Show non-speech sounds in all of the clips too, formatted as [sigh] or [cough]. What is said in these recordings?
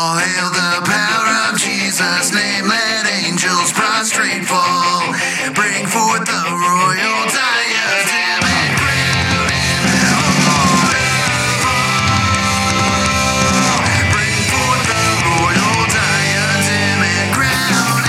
All hail the power of Jesus' name. Let angels prostrate fall. Bring forth the royal diadem and crown. Bring forth the royal diadem and crown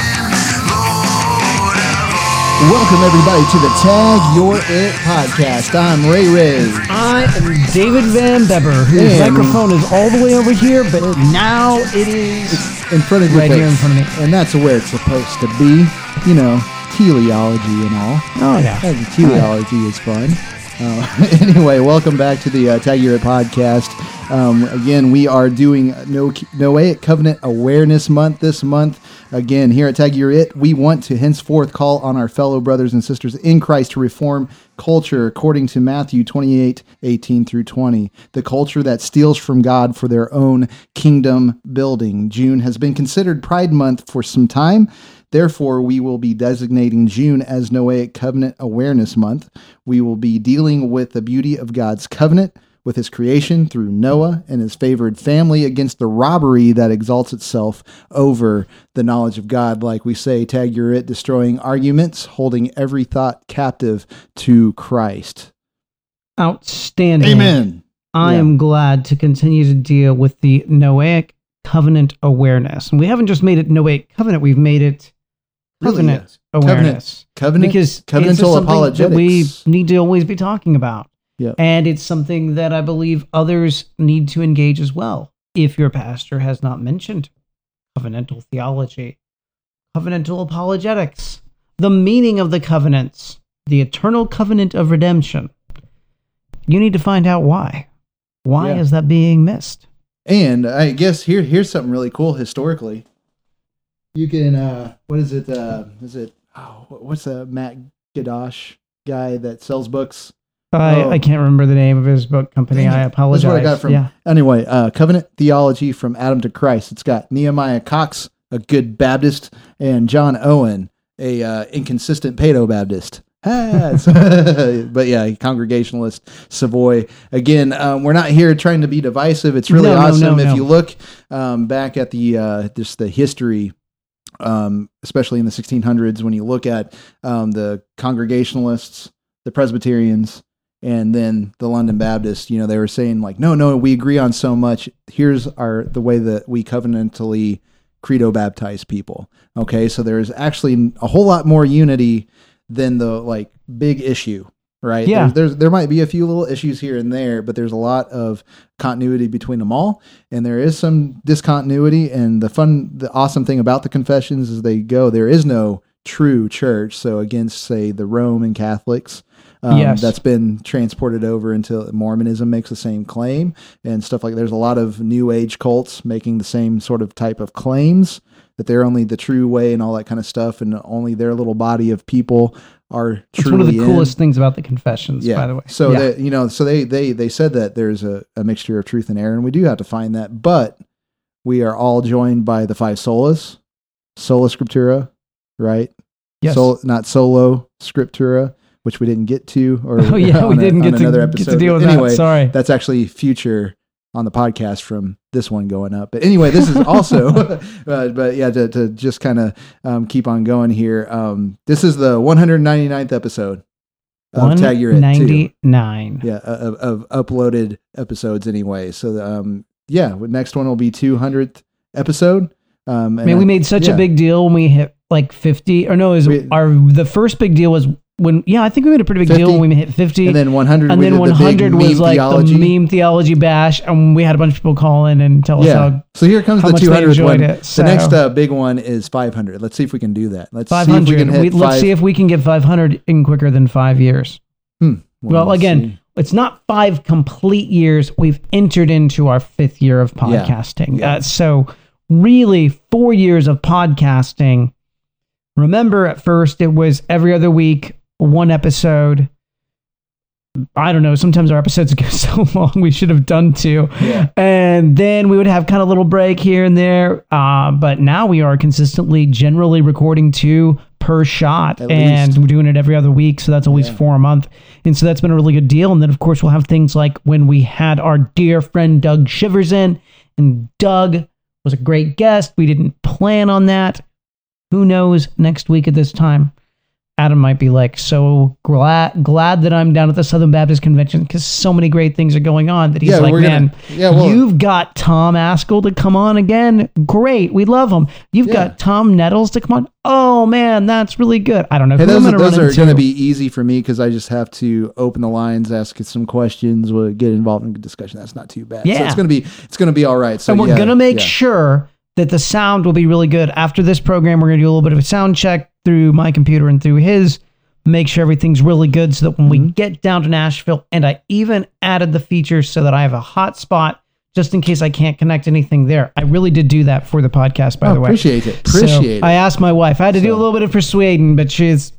Lord of all. Welcome everybody to the Tag Your It podcast. I'm Ray Ray. I am David Van Beber, And- microphone is all the way over here, but now it is. In front of Right here in front of me. And that's where it's supposed to be. You know, teleology and all. Oh, yeah. Teleology is fun. Uh, [laughs] anyway, welcome back to the uh, Tag Your podcast. Um, again, we are doing no Noahic Covenant Awareness Month this month. Again, here at Tag Your It, we want to henceforth call on our fellow brothers and sisters in Christ to reform culture according to Matthew 28 18 through 20. The culture that steals from God for their own kingdom building. June has been considered Pride Month for some time. Therefore, we will be designating June as Noahic Covenant Awareness Month. We will be dealing with the beauty of God's covenant with his creation through Noah and his favored family against the robbery that exalts itself over the knowledge of God. Like we say, tag your it, destroying arguments, holding every thought captive to Christ. Outstanding. Amen. I Yeah. am glad to continue to deal with the Noahic covenant awareness. And we haven't just made it Noahic covenant, we've made it Really, covenant awareness. Covenant, because it's covenantal apologetics. we need to always be talking about. Yep. And it's something that I believe others need to engage as well. If your pastor has not mentioned covenantal theology, covenantal apologetics, the meaning of the covenants, the eternal covenant of redemption, you need to find out why. Why Yeah. is that being missed? And I guess here here's something really cool historically. You can uh what is it uh is it oh what's a Matt Gadosh guy that sells books? I, Oh. I can't remember the name of his book company. I That's apologize. what I got from yeah. anyway, uh Covenant Theology from Adam to Christ. It's got Nehemiah Coxe, a good Baptist, and John Owen, a uh, inconsistent Paedo Baptist. [laughs] [laughs] But yeah, Congregationalist, Savoy. Again, um, we're not here trying to be divisive. It's really No, awesome no, if no. you look um, back at the uh, just the history, um, especially in the 1600s, when you look at um, the Congregationalists, the Presbyterians, and then the London Baptists. You know, they were saying like, no, no, we agree on so much. Here's our the way that we covenantally credo baptize people. Okay, so there's actually a whole lot more unity than the like big issue. Right. Yeah. There's, there's there might be a few little issues here and there, but there's a lot of continuity between them all, and there is some discontinuity. And the fun, the awesome thing about the confessions is they go there is no true church. So against say the Roman Catholics, um, Yes. that's been transported over into Mormonism makes the same claim and stuff like. There's a lot of New Age cults making the same sort of type of claims that they're only the true way and all that kind of stuff, and only their little body of people are It's one of the in. coolest things about the confessions, Yeah. by the way. So Yeah. they, you know, so they they they said that there's a, a mixture of truth and error, and we do have to find that. But we are all joined by the five solas, sola scriptura, right? Yes. Sol, not solo scriptura, which we didn't get to. Or [laughs] Oh yeah, we didn't get to, another get to deal with anyway, that. Sorry. that's actually future on the podcast from this one going up. But anyway, this is [laughs] also, [laughs] uh, but yeah, to, to just kind of um, keep on going here. Um, this is the 199th episode of Tag Your It too. 199. Yeah, of, of uploaded episodes anyway. So um, yeah, next one will be 200th episode. Um, I mean, we made such yeah. a big deal when we hit like 50, or no, it was our the first big deal was when yeah, I think we made a pretty big 50, deal when we hit 50. and then 100. and then did the 100 was like theology. the meme theology bash, and we had a bunch of people call in and tell us Yeah. how So here comes the they 200th enjoyed it, so- The next uh, big one is 500. Let's see if we can do that. Let's see if we 500. can hit We, let's five- see if we can get 500 in quicker than five years. Hmm. Well, let's again, see. it's not five complete years. We've entered into our fifth year of Yeah. podcasting. Yeah. Uh, so, really, four years of podcasting. Remember, at first, it was every other week, one episode. I don't know. Sometimes our episodes [laughs] get so long, we should have done two. Yeah. And then we would have kind of a little break here and there. Uh, but now we are consistently, generally recording two per shot. At and least. we're doing it every other week. So that's always Yeah. four a month. And so that's been a really good deal. And then, of course, we'll have things like when we had our dear friend Doug Shivers in. And Doug was a great guest. We didn't plan on that. Who knows next week at this time? Adam might be like, so glad glad that I'm down at the Southern Baptist Convention because so many great things are going on that he's Yeah, like, we're gonna- man, yeah, well- you've got Tom Ascol to come on again. Great, we love him. You've Yeah. got Tom Nettles to come on. Oh man, that's really good. I don't know Hey, those, I'm are- gonna those are going to be easy for me because I just have to open the lines, ask some questions, we'll get involved in a discussion. That's not too bad. So Yeah. it's going to be it's going to be all right. So and we're yeah, gonna make sure that the sound will be really good. After this program, we're gonna do a little bit of a sound check through my computer and through his. Make sure everything's really good so that when we Mm-hmm. get down to Nashville, and I even added the feature so that I have a hotspot just in case I can't connect anything there. I really did do that for the podcast, by Oh, the way. appreciate it. So it. I asked my wife. I had to do a little bit of persuading, but she's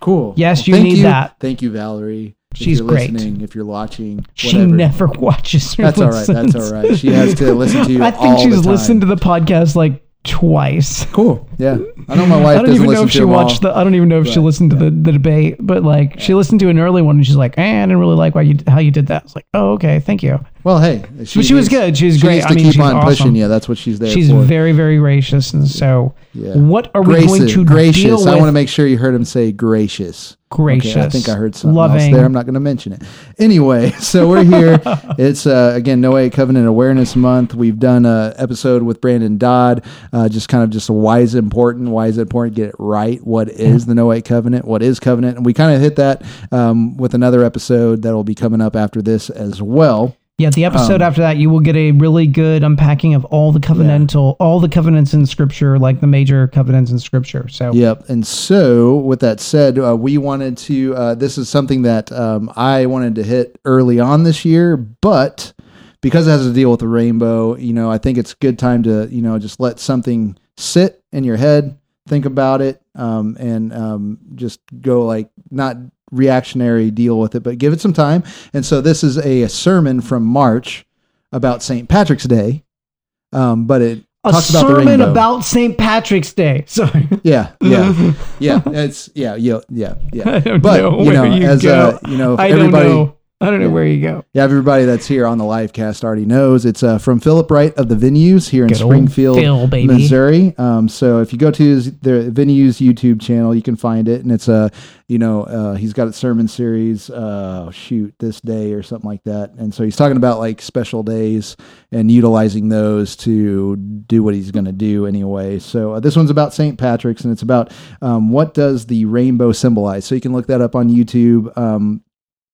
Cool. Yes, you thank need that. Thank you, Valerie. If She's you're great. Listening, if you're watching, she never [laughs] watches. That's all right. That's all right. She has to listen to you. [laughs] I think she's listened to the podcast like twice. Cool. Yeah. I know my wife I don't doesn't even know if she them all. watched the. I don't even know if she listened to the, the debate, but like she listened to an early one and she's like, eh, "I didn't really like why you how you did that." I was like, "Oh, okay, thank you." Well, hey, she, she was good. She was she great. I to mean, keep she's on awesome. pushing. Yeah, that's what she's there She's for. very very gracious, and so Yeah. what are we going to gracious. deal with? I want to make sure you heard him say gracious. gracious. Okay, I think I heard something loving. else there. I'm not going to mention it. Anyway, [laughs] so we're here. [laughs] it's uh, again Noahic Covenant Awareness Month. We've done a episode with Brandon Dodd, uh, just kind of just a is it important? Why is it important get it right? What is the Noahic Covenant? What is covenant? And we kind of hit that um, with another episode that will be coming up after this as well. Yeah, the episode Um, after that, you will get a really good unpacking of all the covenantal, all the covenants in Scripture, like the major covenants in Scripture. So Yep. And so, with that said, uh, we wanted to. Uh, this is something that um, I wanted to hit early on this year, but because it has to deal with the rainbow, you know, I think it's a good time to, you know, just let something sit in your head, think about it, um, and um, just go like not reactionary deal with it, but give it some time. And so, this is a, sermon from March about St. Patrick's Day, um, but it a talks about the sermon rainbow. about St. Patrick's Day. [laughs] Sorry. Yeah, yeah, [laughs] yeah. It's yeah, yeah, yeah, yeah. But know you know, you as go. uh, you know, I don't everybody, know. I don't know Yeah. where you go. yeah, everybody that's here on the live cast already knows it's uh, from Philip Wright of the Venues here in Good Springfield, Phil, baby. Missouri. Um, so if you go to his, the Venues YouTube channel, you can find it, and it's a, you know, uh, he's got a sermon series. Uh, shoot, this day or something like that, and so he's talking about like special days and utilizing those to do what he's going to do anyway. So uh, this one's about St. Patrick's, and it's about um, what does the rainbow symbolize. So you can look that up on YouTube. Um, and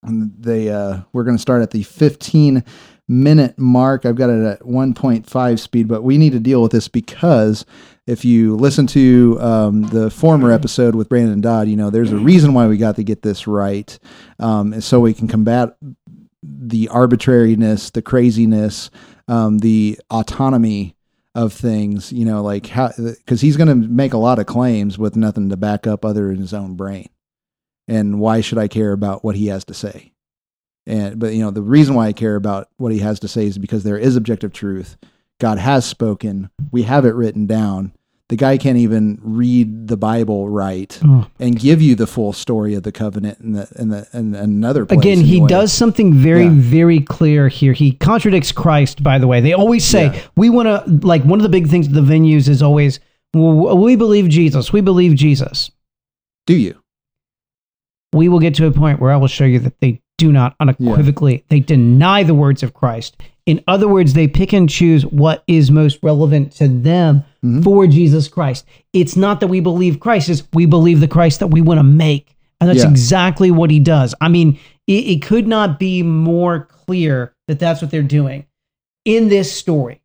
they uh, we're going to start at the 15 minute mark. I've got it at 1.5 speed, but we need to deal with this because if you listen to um, the former episode with Brandon Dodd, you know there's a reason why we got to get this right, um, so we can combat the arbitrariness, the craziness, um, the autonomy of things. You know, like how because he's going to make a lot of claims with nothing to back up other than his own brain and why should I care about what he has to say? And but you know the reason why I care about what he has to say is because there is objective truth. God has spoken. We have it written down. The guy can't even read the Bible right Oh. and give you the full story of the covenant and the and the and another place. Again, he anyway. does something very, Yeah. very clear here. He contradicts Christ, by the way. They always say, Yeah. we want to, like, one of the big things the venues is always, "Well, we believe Jesus. We believe Jesus. Do you? We will get to a point where I will show you that they do not unequivocally, they deny the words of Christ. In other words, they pick and choose what is most relevant to them Mhm. for Jesus Christ. It's not that we believe Christ, it's we believe the Christ that we want to make. And that's Yeah. exactly what he does. I mean, it, it could not be more clear that that's what they're doing in this story.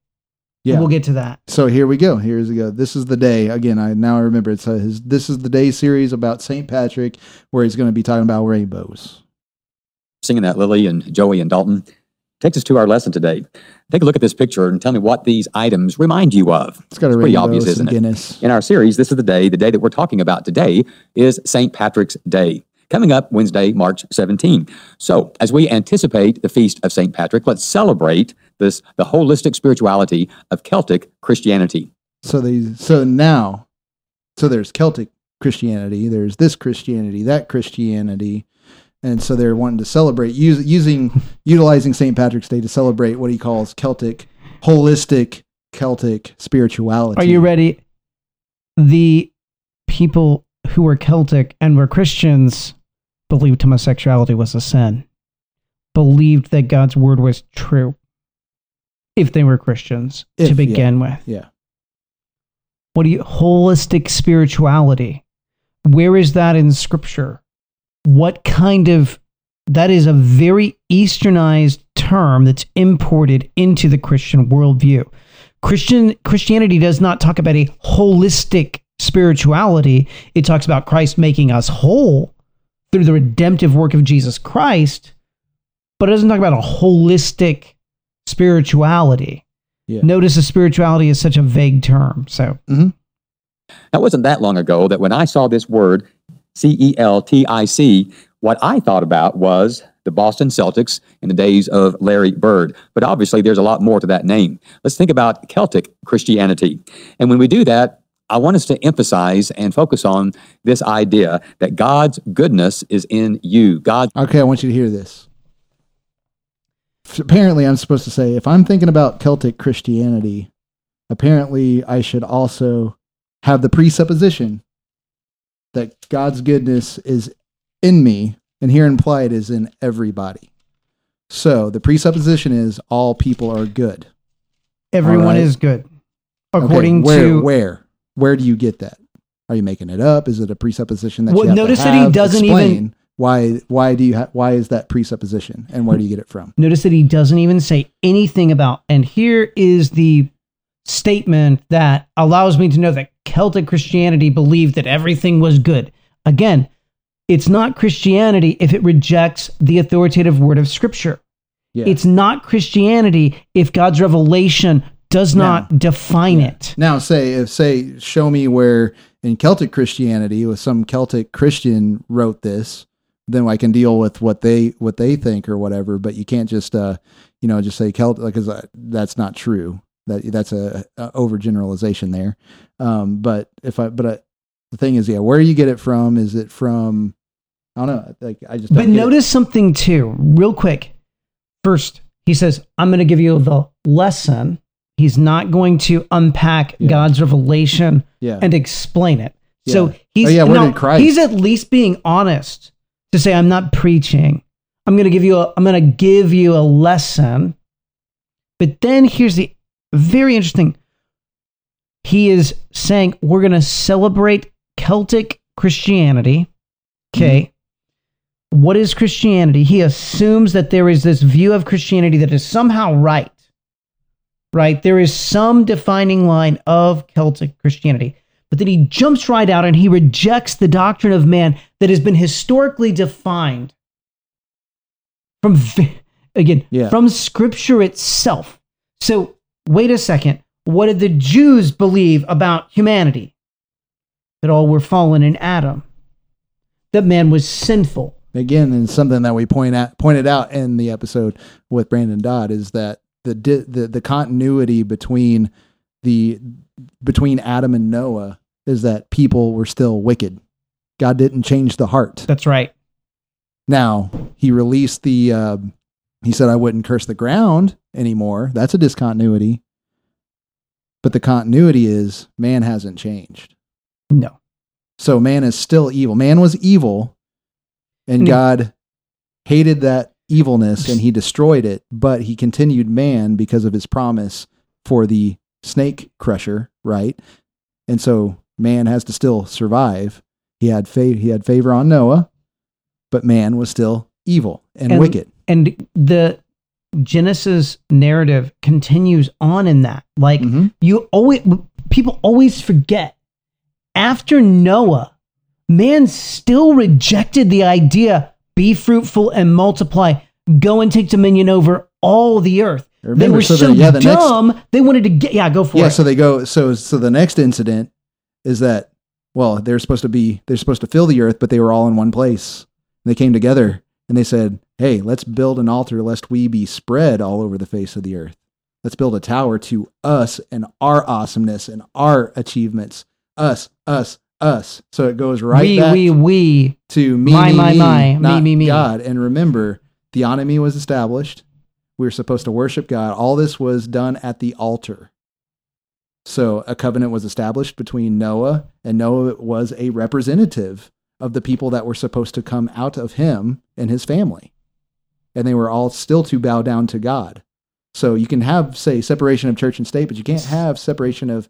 Yeah. We'll get to that. So here we go. Here's we go. This is the day again. I now I remember it's uh, his. This is the day series about Saint Patrick, where he's going to be talking about rainbows. singing that Lily and Joey and Dalton takes us to our lesson today. Take a look at this picture and tell me what these items remind you of. It's got a It's pretty obvious, isn't it? Guinness. In our series, this is the day, the day that we're talking about today is St. Patrick's Day. Coming up Wednesday, March 17. So, as we anticipate the feast of St. Patrick, let's celebrate this the holistic spirituality of Celtic Christianity. So they so now, so there's Celtic Christianity. There's this Christianity, that Christianity, and so they're wanting to celebrate use, using utilizing Saint Patrick's Day to celebrate what he calls Celtic holistic Celtic spirituality. Are you ready? The people who were Celtic and were Christians believed homosexuality was a sin, believed that God's word was true if they were Christians If, to yeah. begin with. Yeah. What do you holistic spirituality? Where is that in scripture? What kind of that is a very easternized term that's imported into the Christian worldview. Christian Christianity does not talk about a holistic spirituality. It talks about Christ making us whole through the redemptive work of Jesus Christ, but it doesn't talk about a holistic spirituality. Yeah. Notice the spirituality is such a vague term. So mm-hmm. That wasn't that long ago that when I saw this word, C E L T I C, what I thought about was the Boston Celtics in the days of Larry Bird. But obviously, there's a lot more to that name. Let's think about Celtic Christianity. And when we do that, I want us to emphasize and focus on this idea that God's goodness is in you. God Okay, I want you to hear this. Apparently, I'm supposed to say if I'm thinking about Celtic Christianity, apparently I should also have the presupposition that God's goodness is in me, and here implied is in everybody. So the presupposition is all people are good. everyone right. is good. Okay, According where, to where where do you get that? Are you making it up? Is it a presupposition that Well, you have notice that he doesn't even- Explain Why why do you ha- why is that presupposition and where do you get it from? Notice that he doesn't even say anything about, and here is the statement that allows me to know that Celtic Christianity believed that everything was good. Again, it's not Christianity if it rejects the authoritative word of Scripture. Yeah. It's not Christianity if God's revelation does not define it. Now, say if say show me where in Celtic Christianity, with some Celtic Christian wrote this, then I can deal with what they what they think or whatever. But you can't just uh you know just say Celtic because that's not true. That that's a, a overgeneralization there. Um, but if I but I, the thing is, yeah, where you get it from? Is it from? I don't know. Like I just. But don't it. notice something too, real quick. First, he says, I'm going to give you the lesson. He's not going to unpack Yeah. God's revelation yeah, and explain it. Yeah. So he's, Oh, yeah, where no, he's at least being honest to say, I'm not preaching. I'm going to give you a, I'm going to give you a lesson. But then here's the very interesting. He is saying, we're going to celebrate Celtic Christianity. Okay. Mm-hmm. What is Christianity? He assumes that there is this view of Christianity that is somehow right. Right? There is some defining line of Celtic Christianity. But then he jumps right out and he rejects the doctrine of man that has been historically defined from, again, Yeah. from scripture itself. So, wait a second. What did the Jews believe about humanity? That all were fallen in Adam, that man was sinful. again, and something that we point out pointed out in the episode with Brandon Dodd is that the di- the the continuity between the between Adam and Noah is that people were still wicked. God didn't change the heart. That's right. Now he released the. Uh, he said, "I wouldn't curse the ground anymore." That's a discontinuity. But the continuity is man hasn't changed. No. So man is still evil. Man was evil, and And he- God hated that evilness and he [laughs] destroyed it, but he continued man because of his promise for the snake crusher, right? And so man has to still survive. He had fa- he had favor on Noah, but man was still evil and, And- wicked. And the Genesis narrative continues on in that. Like, Mhm. you always, people always forget after Noah, man still rejected the idea be fruitful and multiply, go and take dominion over all the earth. they were so so, the- yeah, the next- dumb, they wanted to get, yeah, go for Yeah, it. Yeah, so they go so so the next incident is that well, they're supposed to be they're supposed to fill the earth, but they were all in one place. And they came together and they said, "Hey, let's build an altar lest we be spread all over the face of the earth. Let's build a tower to us and our awesomeness and our achievements. Us, us, us." So it goes right we, back we, we. to me, My, me, my, me, my, me, me, me. God. And remember, theonomy was established. We were supposed to worship God. All this was done at the altar. So a covenant was established between Noah, and Noah was a representative of the people that were supposed to come out of him and his family. And they were all still to bow down to God. So you can have, say, separation of church and state, but you can't have separation of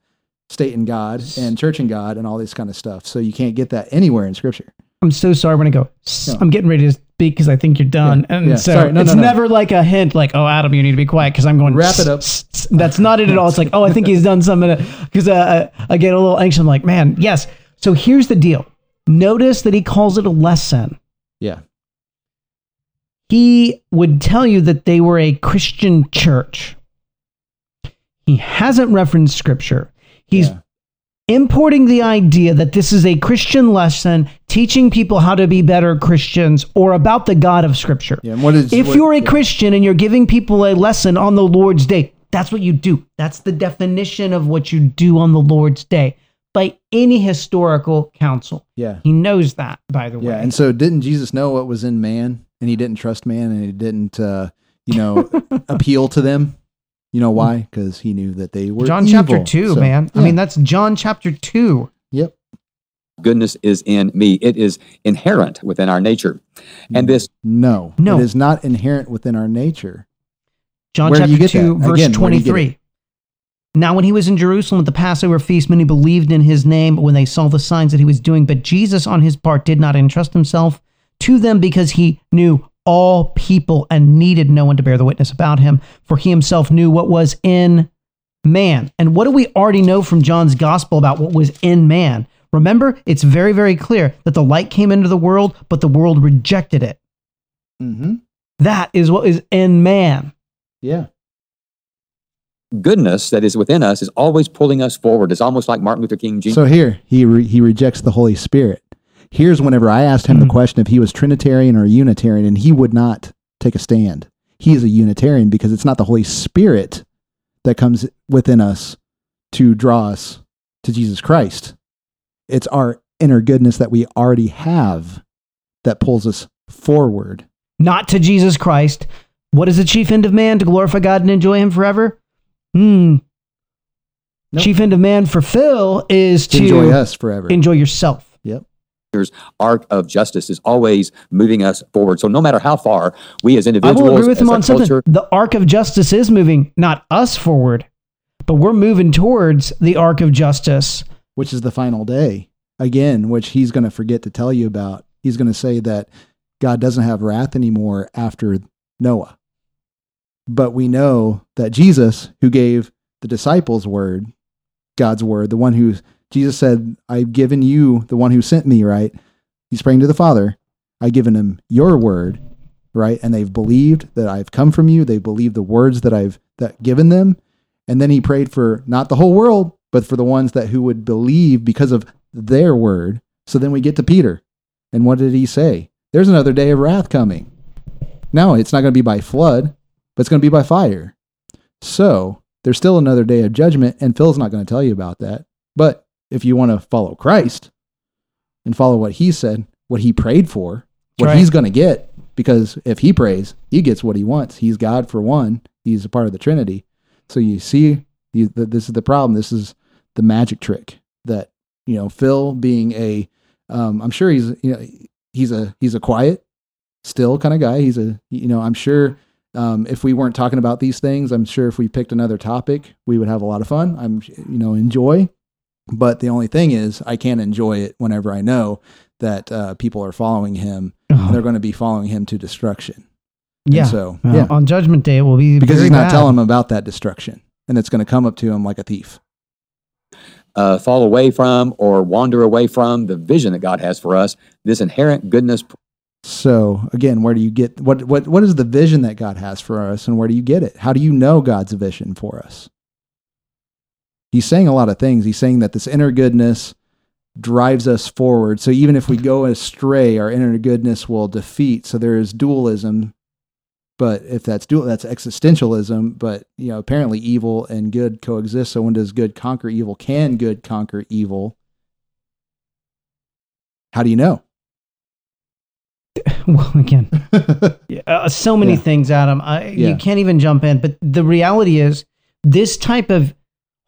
state and God and church and God and all this kind of stuff. So you can't get that anywhere in scripture. I'm so sorry when I go. No. I'm getting ready to speak because I think you're done, Yeah, and yeah. so no, it's no, never like a hint, like "Oh, Adam, you need to be quiet," because I'm going to Wrap it up. That's not it at all. It's like, "Oh, I think he's done something," [laughs] because uh, I, I get a little anxious. I'm like, "Man, yes." So here's the deal. Notice that he calls it a lesson. Yeah. He would tell you that they were a Christian church. He hasn't referenced scripture. He's Yeah. Importing the idea that this is a Christian lesson teaching people how to be better Christians or about the God of Scripture. Yeah. What is if what- you're a yeah. Christian and you're giving people a lesson on the Lord's Day, that's what you do. That's the definition of what you do on the Lord's Day by any historical council. Yeah. He knows that, by the way. Yeah, and so didn't Jesus know what was in man, and he didn't trust man, and he didn't, uh, you know, [laughs] appeal to them. You know hmm. why? Because he knew that they were John chapter 2, So, man. I mean, that's John chapter 2. yep. Goodness is in me. It is inherent within our nature. And this No, No. it is not inherent within our nature. John Where chapter 2, that? verse Again, where do you get 23. Now, when he was in Jerusalem at the Passover feast, many believed in his name when they saw the signs that he was doing. But Jesus, on his part, did not entrust himself to them because he knew all people and needed no one to bear the witness about him, for he himself knew what was in man. And what do we already know from John's gospel about what was in man? Remember, it's very, very clear that the light came into the world, but the world rejected it. Mm-hmm. That is what is in man. Yeah. goodness that is within us is always pulling us forward. It's almost like Martin Luther King Jr. So here he re- he rejects the Holy Spirit. Here's whenever I asked him the question if he was Trinitarian or Unitarian, and he would not take a stand. He is a Unitarian because it's not the Holy Spirit that comes within us to draw us to Jesus Christ. It's our inner goodness that we already have that pulls us forward. not to Jesus Christ. What is the chief end of man? To glorify God and enjoy Him forever? Hmm. Nope. Chief end of man for Phil is To to enjoy us forever. enjoy yourself. Yep. arc of justice is always moving us forward. So no matter how far we as I individuals, will agree with as him a on something. culture, The arc of justice is moving, not us forward, but we're moving towards the arc of justice. which is the final day again which he's going to forget to tell you about he's going to say that god doesn't have wrath anymore after noah but we know that jesus who gave the disciples word god's word the one who jesus said i've given you the one who sent me right he's praying to the father i've given him your word right and they've believed that i've come from you they believe the words that i've that given them and then he prayed for not the whole world, but for the ones that who would believe because of their word. So then we get to Peter. And what did he say? There's another day of wrath coming. Now it's not going to be by flood, but it's going to be by fire. So there's still another day of judgment, and Phil's not going to tell you about that. But if you want to follow Christ and follow what he said, what he prayed for, what Right. he's going to get, because if he prays, he gets what he wants. He's God for one, he's a part of the Trinity. So you see, this is the problem. This is the magic trick that you know Phil being a, um, I'm sure he's you know he's a he's a quiet, still kind of guy. He's a you know I'm sure um, if we weren't talking about these things, I'm sure if we picked another topic, we would have a lot of fun. I'm you know enjoy, but the only thing is I can't enjoy it whenever I know that uh, people are following him and they're going to be following him to destruction. And Yeah. so Well, yeah, On Judgment Day, it will be because he's not bad. telling them about that destruction, and it's going to come up to him like a thief. uh, fall away from or wander away from the vision that God has for us, this inherent goodness So again, where do you get what what what is the vision that God has for us, and where do you get it? How do you know God's vision for us? He's saying a lot of things. He's saying that this inner goodness drives us forward. So even if we go astray, our inner goodness will defeat. So there is dualism, but if that's dual, that's existentialism. But you know, apparently evil and good coexist. So when does good conquer evil? Can good conquer evil? How do you know? [laughs] well, again, [laughs] uh, so many Yeah. things, Adam. I, Yeah. You can't even jump in. But the reality is, this type of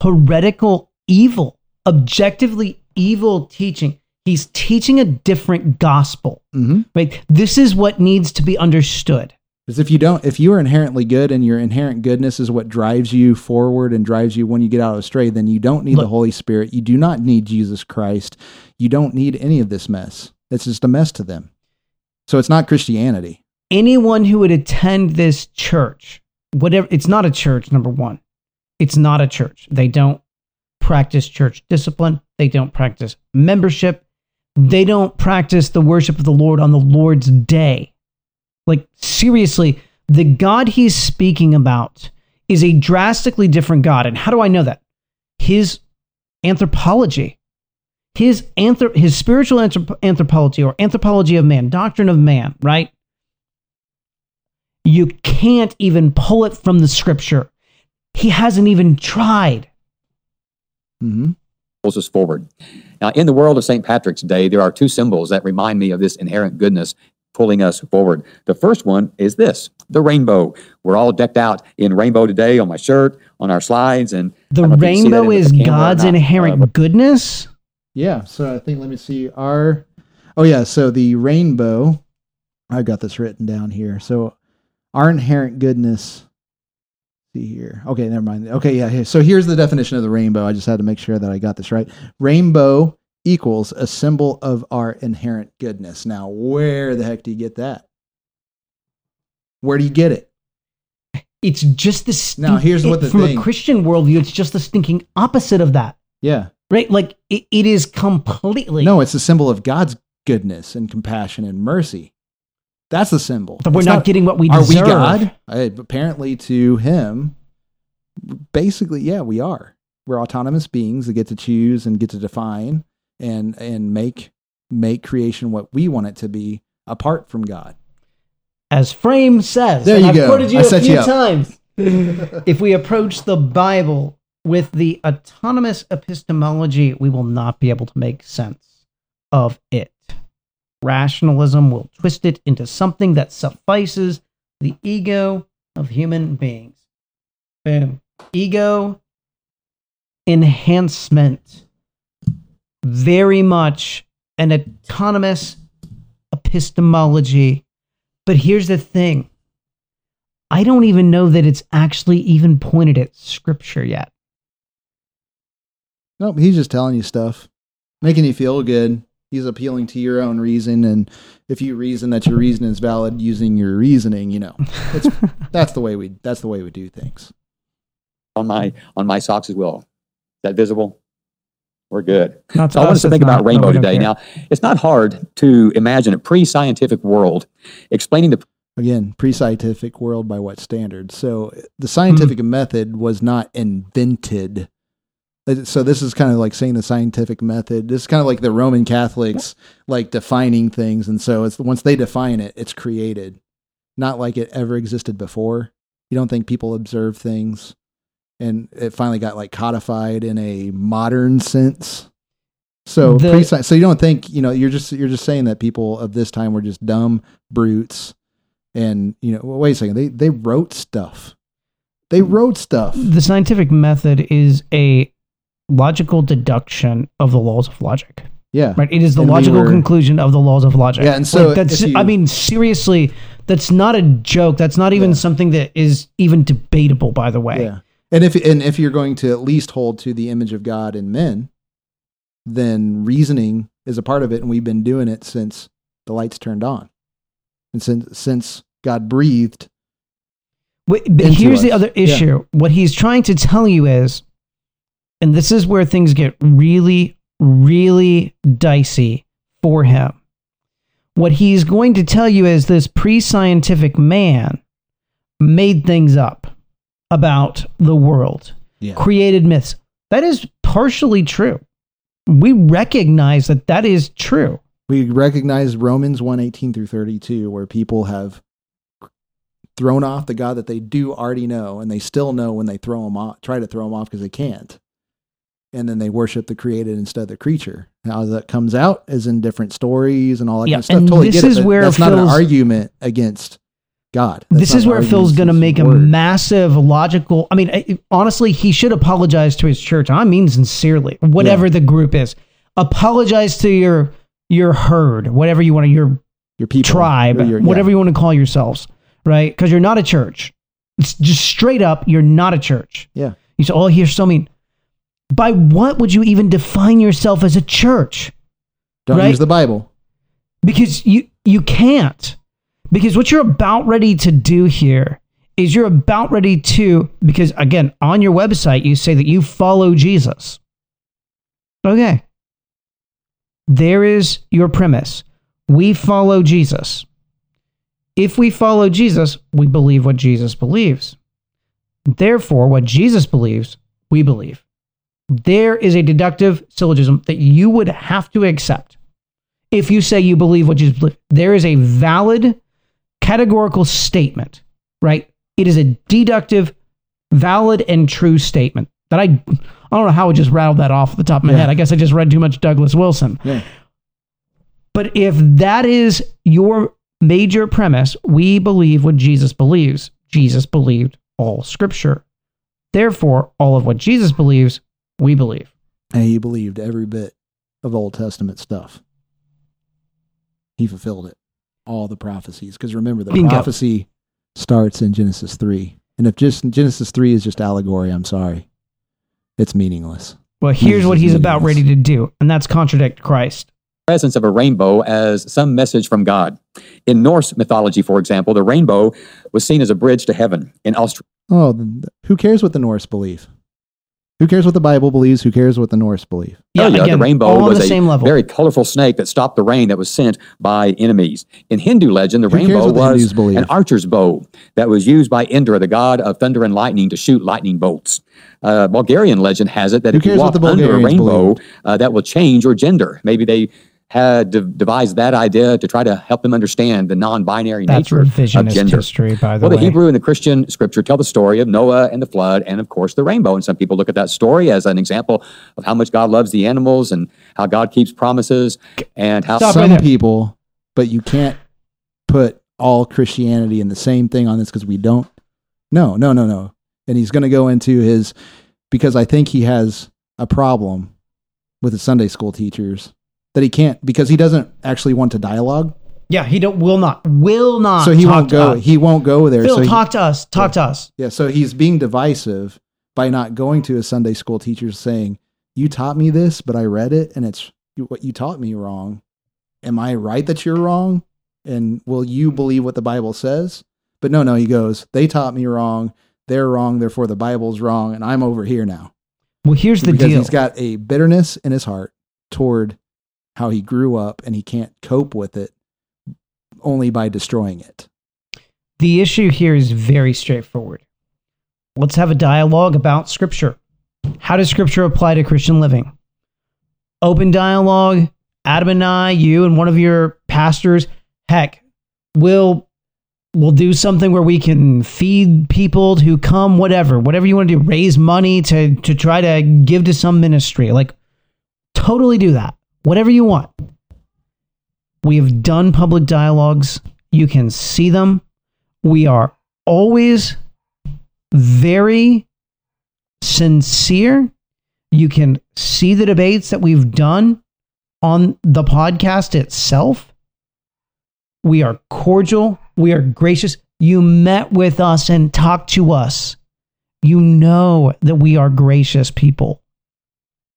heretical evil, objectively evil teaching. He's teaching a different gospel. Mhm. Right? This is what needs to be understood. Because if you don't, if you are inherently good and your inherent goodness is what drives you forward and drives you when you get out of astray, then you don't need the Holy Spirit. You do not need Jesus Christ. You don't need any of this mess. It's just a mess to them. So it's not Christianity. anyone who would attend this church, whatever, it's not a church, number one. It's not a church. They don't practice church discipline, they don't practice membership, they don't practice the worship of the Lord on the Lord's day. Like, seriously, the God he's speaking about is a drastically different God. And how do I know that? His anthropology. His anthrop- his spiritual anthrop- anthropology or anthropology of man, doctrine of man, right? You can't even pull it from the scripture. He hasn't even tried. Mm-hmm. pulls us forward. Now, in the world of St. Patrick's Day, there are two symbols that remind me of this inherent goodness pulling us forward. The first one is this the rainbow. We're all decked out in rainbow today on my shirt, on our slides, and The I don't know if you can see that rainbow is the God's inherent uh, goodness. Yeah. So I think let me see our. Oh yeah. So the rainbow. I've got this written down here. So our inherent goodness. See here. Okay, never mind. Okay, yeah. So here's the definition of the rainbow. I just had to make sure that I got this right. Rainbow equals a symbol of our inherent goodness. Now, where the heck do you get that? Where do you get it? It's just the stink- Now, here's what the from thing- a Christian worldview, it's just the stinking opposite of that, Yeah. right? Like it, it is completely. No, it's a symbol of God's goodness and compassion and mercy. That's the symbol. but we're It's not, getting what we deserve. are we God? Uh, apparently, to him, basically, yeah, we are. We're autonomous beings that get to choose and get to define and and make make creation what we want it to be apart from God. As Frame says, There and you I've go. quoted you I a few you times. [laughs] if we approach the Bible with the autonomous epistemology, we will not be able to make sense of it. Rationalism will twist it into something that suffices the ego of human beings. Boom. Ego enhancement. Very much an autonomous epistemology. But here's the thing I don't even know that it's actually even pointed at scripture yet. Nope, he's just telling you stuff, making you feel good. He's appealing to your own reason, and if you reason that your reason is valid using your reasoning, you know, it's, [laughs] that's the way we that's the way we do things. on my on my socks as well. Is that visible? We're good. Not So I want us to think not, about but rainbow we today. care. Now, it's not hard to imagine a pre-scientific world explaining the again pre-scientific world by what standards so the scientific Hmm. method was not invented so this is kind of like saying the scientific method. This is kind of like the roman catholics like defining things and so it's once they define it it's created. Not like it ever existed before. You don't think people observe things and it finally got like codified in a modern sense? So The- so you don't think you know you're just you're just saying that people of this time were just dumb brutes and you know well, wait a second they they wrote stuff. They mm. wrote stuff. The scientific method is a logical deduction of the laws of logic. yeah Right? It is the And we logical were- conclusion of the laws of logic. Yeah, and so Like, that's you- I mean seriously, that's not a joke. That's not even Yeah. something that is even debatable by the way. yeah and if and if you're going to at least hold to the image of god in men then reasoning is a part of it and we've been doing it since the lights turned on and since since god breathed Wait, but here's the us. other Yeah. issue. What he's trying to tell you is, and this is where things get really, really dicey for him. What he's going to tell you is this pre scientific man made things up about the world, yeah created myths. That is partially true. We recognize that that is true. we recognize romans 1 18 through 32 where people have thrown off the god that they do already know and they still know when they throw him off try to throw him off because they can't and then they worship the created instead of the creature how that comes out is in different stories and all that Yeah, kind of stuff and totally this get it, is where that's not an argument against God. That's this is where Phil's going to make a massive logical. I mean, I- honestly, he should apologize to his church. I mean, sincerely, whatever the group is, apologize to your your herd, whatever you want to, your your people, tribe, your- yeah. whatever you want to call yourselves, right? Because you're not a church. It's just straight up, you're not a church. Yeah. You say, "Oh, you're so mean." By what would you even define yourself as a church? Don't right? use the Bible. because you you can't. Because what you're about ready to do here is you're about ready to because again on your website you say that you follow jesus. Okay. There is your premise. We follow jesus. If we follow jesus we believe what jesus believes. Therefore what jesus believes we believe there is a deductive syllogism that you would have to accept if you say you believe what Jesus believes. There is a valid categorical statement, right? It is a deductive, valid, and true statement that I, I don't know how I just rattled that off the top of my Yeah. head. I guess I just read too much Douglas Wilson. Yeah. But if that is your major premise, we believe what Jesus believes. Jesus believed all scripture. Therefore, all of what Jesus believes, we believe. And he believed every bit of Old Testament stuff. He fulfilled it, all the prophecies. Because remember, the Bingo. prophecy starts in Genesis 3. And if just Genesis 3 is just allegory, I'm sorry. It's meaningless. Well, here's Jesus what he's about ready to do, and that's contradict Christ. presence of a rainbow as some message from God. In Norse mythology, for example, the rainbow was seen as a bridge to heaven. In Australia, Oh, th- th- who cares what the Norse believe? Who cares what the Bible believes? Who cares what the Norse believe? Yeah, the again, rainbow all on was the a same level. very colorful snake that stopped the rain that was sent by enemies. In Hindu legend, the Who rainbow what the was an archer's bow that was used by Indra, the god of thunder and lightning, to shoot lightning bolts. Uh, Bulgarian legend has it that Who if you walk the under a rainbow, uh, that will change your gender. Maybe they had de- devised that idea to try to help them understand the non-binary That's nature of revisionist gender. history, by the way. Well, the. Hebrew and the Christian scripture tell the story of Noah and the flood, and of course the rainbow. And some people look at that story as an example of how much God loves the animals and how God keeps promises and how Stop Some there. people, but you can't put all Christianity in the same thing on this because we don't. No, no, no, no. And he's going to go into his because I think he has a problem with his Sunday school teachers that he can't because he doesn't actually want to dialogue. yeah, he don't will not will not. so he won't go. us. He won't go there. Phil, so he- talk to us. Talk to us. Yeah, so he's being divisive by not going to his Sunday school teachers saying, "You taught me this, but I read it and it's what you taught me wrong. Am I right that you're wrong? And will you believe what the Bible says?" But no, no, he goes, "They taught me wrong. They're wrong. Therefore, the Bible's wrong, and I'm over here now." Well, here's the because deal. he's got a bitterness in his heart toward how he grew up, and he can't cope with it only by destroying it. the issue here is very straightforward. Let's have a dialogue about Scripture. How does Scripture apply to Christian living? Open dialogue. Adam and I, you and one of your pastors, heck, we'll we'll do something where we can feed people who come, whatever, whatever you want to do, raise money to to try to give to some ministry. Like, totally do that. Whatever you want. We have done public dialogues. You can see them. We are always very sincere. You can see the debates that we've done on the podcast itself. We are cordial. We are gracious. You met with us and talked to us. You know that we are gracious people.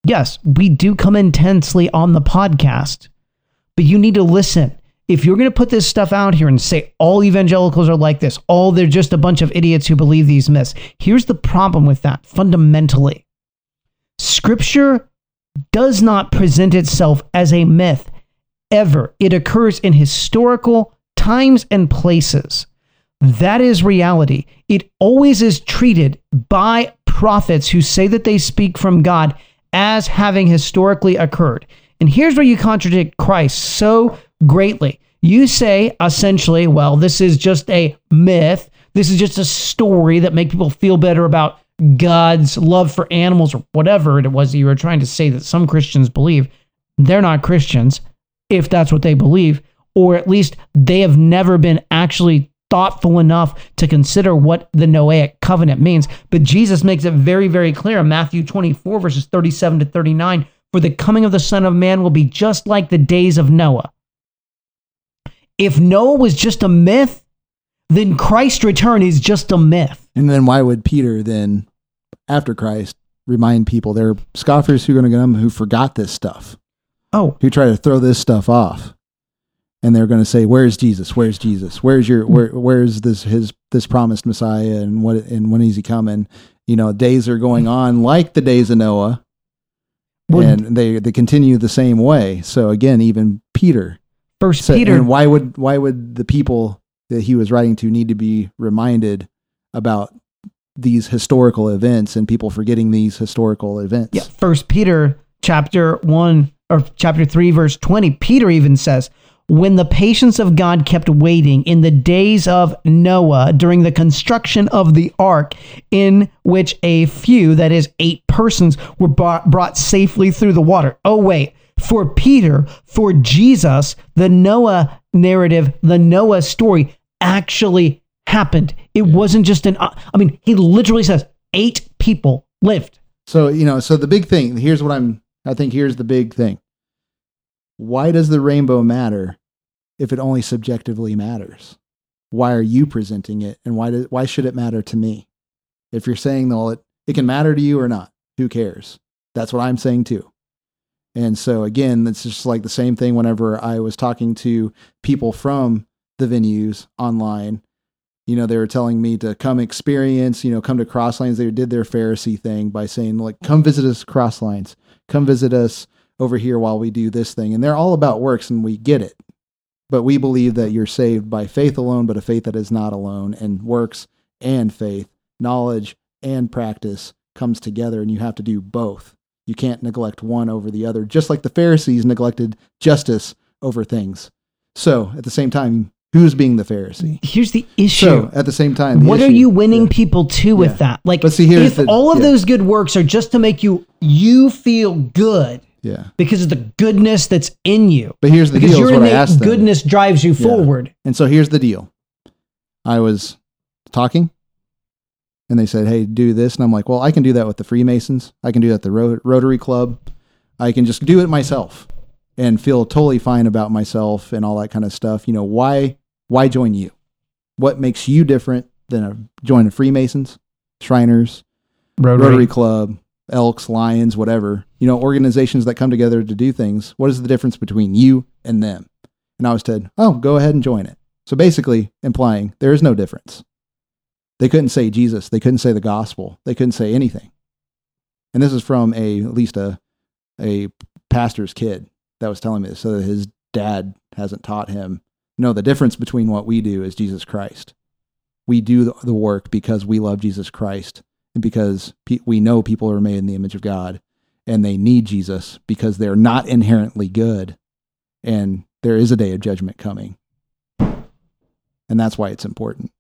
Yes, we do come intensely on the podcast, but you need to listen. If you're going to put this stuff out here and say all evangelicals are like this, all they're just a bunch of idiots who believe these myths, here's the problem with that fundamentally. Scripture does not present itself as a myth ever. It occurs in historical times and places. That is reality. It always is treated by prophets who say that they speak from God as having historically occurred. And here's where you contradict Christ so greatly. You say essentially, well, this is just a myth. This is just a story that make people feel better about God's love for animals or whatever it was that you were trying to say that some Christians believe. They're not Christians if that's what they believe, or at least they have never been actually thoughtful enough to consider what the Noahic covenant means. But Jesus makes it very, very clear in Matthew 24, verses 37 to 39 For the coming of the Son of Man will be just like the days of Noah. If Noah was just a myth, then Christ's return is just a myth. And then why would Peter then, after Christ, remind people there are scoffers who are going to come who forgot this stuff, Oh, who try to throw this stuff off, and they're going to say, "Where's Jesus? Where's Jesus? Where's your where? Where's this his this promised Messiah? And what and when is he coming?" You know, days are going on like the days of Noah, Well, and they they continue the same way. So again, even Peter First So, Peter. and why would why would the people that he was writing to need to be reminded about these historical events and people forgetting these historical events? Yeah, First Peter chapter one or chapter three, verse twenty. Peter even says, "When the patience of God kept waiting in the days of Noah during the construction of the ark, in which a few, that is, eight persons, were brought, brought safely through the water." Oh wait. For Peter, for Jesus, the Noah narrative, the Noah story actually happened. It wasn't just an, uh, I mean, he literally says eight people lived. So you know, so the big thing here's what I'm. I think here's the big thing. Why does the rainbow matter if it only subjectively matters? Why are you presenting it, and why do, why should it matter to me? If you're saying well, it it can matter to you or not, who cares? That's what I'm saying too. And so again, it's just like the same thing whenever I was talking to people from the venues online. You know, they were telling me to come experience, you know, come to Crosslines. They did their Pharisee thing by saying, like, come visit us Crosslines. Come visit us over here while we do this thing. And they're all about works and we get it. But we believe that you're saved by faith alone, but a faith that is not alone. And works and faith, knowledge and practice comes together and you have to do both. You can't neglect one over the other, just like the Pharisees neglected justice over things. So at the same time, who's being the Pharisee? Here's the issue. So at the same time, the what are you winning Yeah. people to with Yeah. that? Like, But see, here's if the- all of yeah. those good works are just to make you you feel good Yeah. because of the goodness that's in you, But here's the because deal: your what I innate asked them. goodness drives you forward. And so here's the deal. I was talking and they said, Hey, do this. And I'm like, Well, I can do that with the Freemasons. I can do that at the Ro- Rotary Club. I can just do it myself and feel totally fine about myself and all that kind of stuff. You know, why why join you? What makes you different than a join a Freemasons, Shriners, Rotary Club, Elks, Lions, whatever, you know, organizations that come together to do things. What is the difference between you and them? And I was told, oh, go ahead and join it. So basically implying there is no difference. They couldn't say Jesus. They couldn't say the gospel. They couldn't say anything. And this is from a, at least a, a pastor's kid that was telling me this. So his dad hasn't taught him. No, the difference between what we do is Jesus Christ. We do the- work because we love Jesus Christ because pe- we know people are made in the image of God and they need Jesus because they're not inherently good and there is a day of judgment coming. And that's why it's important.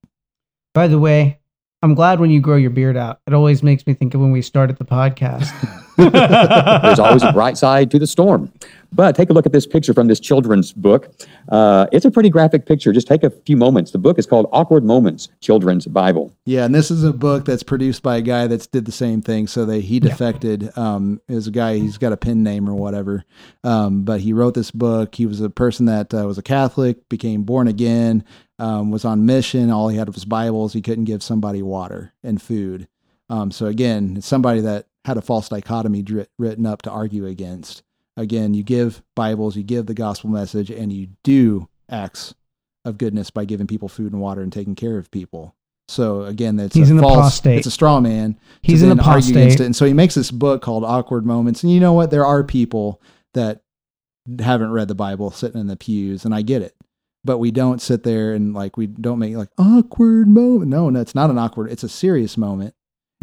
By the way, I'm glad when you grow your beard out. It always makes me think of when we started the podcast. [laughs] There's always a bright side to the storm. But take a look at this picture from this children's book. Uh, it's a pretty graphic picture. Just take a few moments. The book is called Awkward Moments Children's Bible. Yeah, and this is a book that's produced by a guy that's did the same thing. So that he defected. Um, is a guy. He's got a pen name or whatever. Um, but he wrote this book. He was a person that uh, was a Catholic, became born again, um, was on mission. All he had was Bibles. He couldn't give somebody water and food. Um, so again, it's somebody that had a false dichotomy dri- written up to argue against. Again, you give Bibles, you give the gospel message, and you do acts of goodness by giving people food and water and taking care of people. So again, that's He's a an false. apostate. It's a straw man. He's an against apostate. it. And so he makes this book called Awkward Moments. And you know what? There are people that haven't read the Bible sitting in the pews, and I get it. But we don't sit there and like we don't make like awkward moment. No, no, it's not an awkward. It's a serious moment.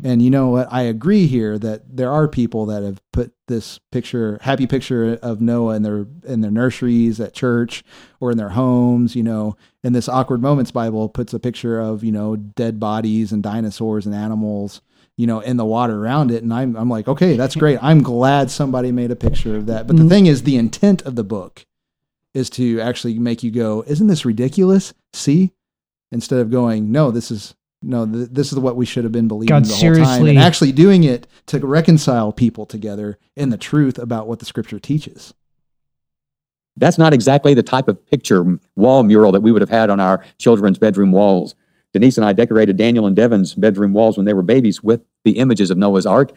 And you know what? I agree here that there are people that have put this picture, happy picture of Noah in their in their nurseries at church or in their homes. You know, and this awkward moments Bible puts a picture of you know dead bodies and dinosaurs and animals. You know, in the water around it, and I'm I'm like, okay, that's great. I'm glad somebody made a picture of that. But the mm-hmm. thing is, the intent of the book is to actually make you go, isn't this ridiculous? See, instead of going, no, this is no, th- this is what we should have been believing God, the whole time, and actually doing it to reconcile people together in the truth about what the Scripture teaches. That's not exactly the type of picture wall mural that we would have had on our children's bedroom walls. Denise and I decorated Daniel and Devin's bedroom walls when they were babies with the images of Noah's Ark,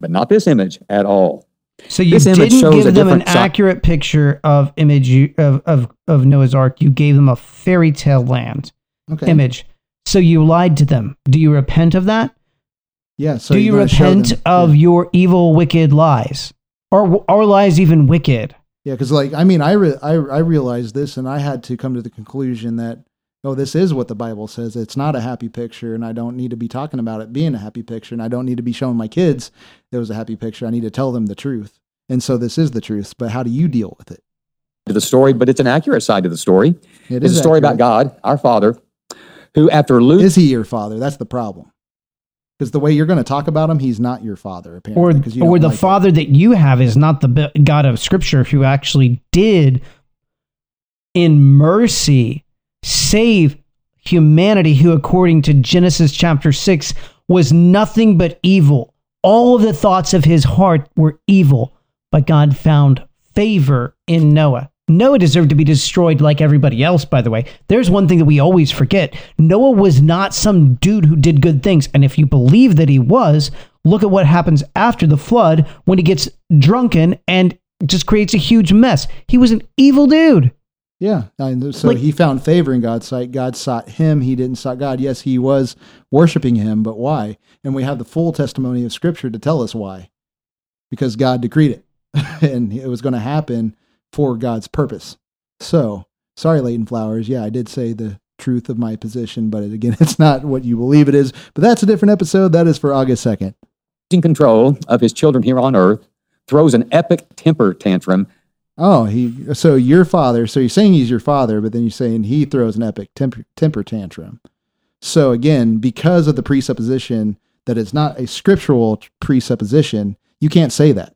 but not this image at all. So you This didn't give them an different si- accurate picture of image of, of of Noah's Ark. You gave them a fairy tale land Okay. image. So you lied to them. Do you repent of that? Yeah. So Do you're you repent them- of yeah. your evil, wicked lies? Or are lies even wicked? Yeah, because like I mean, I, re- I I realized this, and I had to come to the conclusion that oh, this is what the Bible says. It's not a happy picture, and I don't need to be talking about it being a happy picture, and I don't need to be showing my kids it was a happy picture. I need to tell them the truth, and so this is the truth. But how do you deal with it? To the story, but it's an accurate side to the story. It It's is a story about. God, our Father, who after losing Is he your father? That's the problem. Because the way you're going to talk about him, he's not your father apparently. Or 'cause you or the like it. father that you have is not the God of Scripture who actually did in mercy save humanity who according to Genesis chapter 6 was nothing but evil. All of the thoughts of his heart were evil, but God found favor in Noah. Noah deserved to be destroyed like everybody else, by the way. There's one thing that we always forget Noah was not some dude who did good things. And if you believe that he was, look at what happens after the flood when he gets drunken and just creates a huge mess. He was an evil dude. Yeah. And so Like- he found favor in God's sight. God sought him. He didn't sought God. Yes, he was worshiping him, but why? And we have the full testimony of Scripture to tell us why. Because God decreed it. [laughs] and it was going to happen for God's purpose. So, sorry, Leighton Flowers. Yeah, I did say the truth of my position, but it, again, [laughs] it's not what you believe it is. But that's a different episode. That is for August 2nd. control of his children here on earth, throws an epic temper tantrum. Oh, he. So your father. So you're saying he's your father, but then you're saying he throws an epic temper, temper tantrum. So again, because of the presupposition that it's not a scriptural presupposition, you can't say that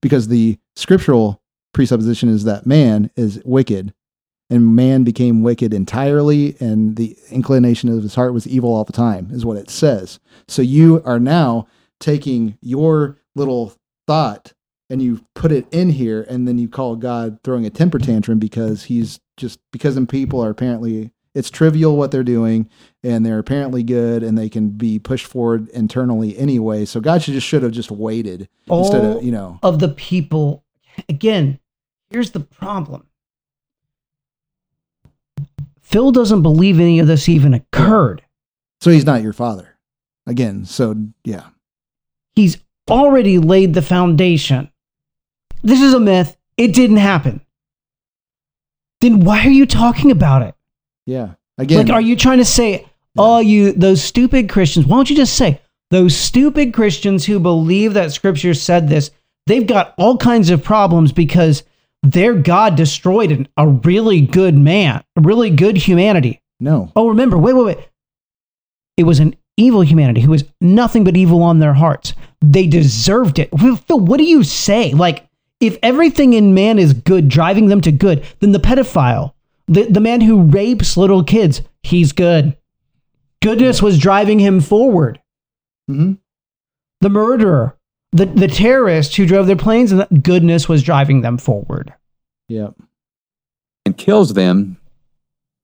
because the scriptural presupposition is that man is wicked, and man became wicked entirely, and the inclination of his heart was evil all the time, is what it says. So you are now taking your little thought and you put it in here and then you call God throwing a temper tantrum because he's just because people are apparently it's trivial what they're doing and they're apparently good and they can be pushed forward internally anyway. So God should just should have just waited instead of, you know. of the people. Again, here's the problem. Phil doesn't believe any of this even occurred. So he's not your father. Again, so yeah. He's already laid the foundation. This is a myth. It didn't happen. Then why are you talking about it? Yeah. Again, Like, are you trying to say, oh, you, those stupid Christians? Why don't you just say, those stupid Christians who believe that scripture said this, they've got all kinds of problems because their God destroyed an, a really good man, a really good humanity. no. Oh, remember, wait, wait, wait. It was an evil humanity who was nothing but evil on their hearts. They deserved it. Phil, what do you say? Like, if everything in man is good, driving them to good, then the pedophile, the, the man who rapes little kids, he's good. Goodness was driving him forward. hmm The murderer, the, the terrorist who drove their planes, and goodness was driving them forward. Yeah. and kills them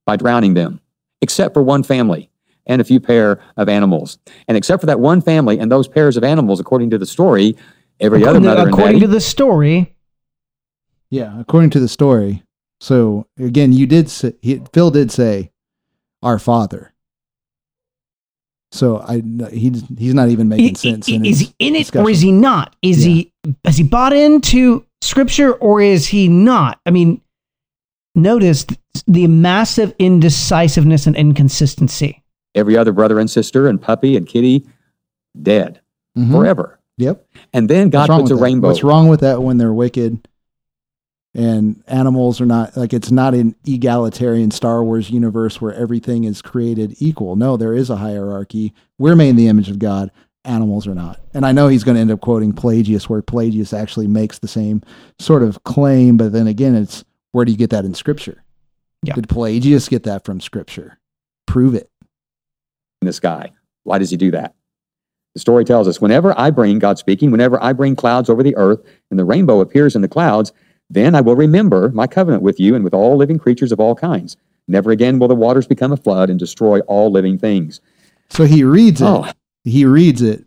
by drowning them, except for one family and a few pair of animals. And except for that one family and those pairs of animals, according to the story, every other According, mother to, and according daddy, to the story, Yeah. According to the story. So again, you did say, Phil did say, "Our Father." So I he's he's not even making I- sense. i- in is he in it or is he not? Is Yeah. he has he bought into scripture or is he not? I mean, notice the massive indecisiveness and inconsistency. every other brother and sister and puppy and kitty dead Mhm. forever. Yep. And then God puts a that? rainbow. What's wrong with that when they're wicked? And animals are not like it's not an egalitarian Star Wars universe where everything is created equal. No, there is a hierarchy. We're made in the image of God. Animals are not. And I know he's going to end up quoting Pelagius, where Pelagius actually makes the same sort of claim. But then again, it's where do you get that in Scripture? Yeah. Did Pelagius get that from Scripture? prove it. in the sky. Why does he do that? The story tells us whenever I bring, God speaking, whenever I bring clouds over the earth and the rainbow appears in the clouds, then I will remember my covenant with you and with all living creatures of all kinds. Never again will the waters become a flood and destroy all living things. So he reads it. Oh, He reads it,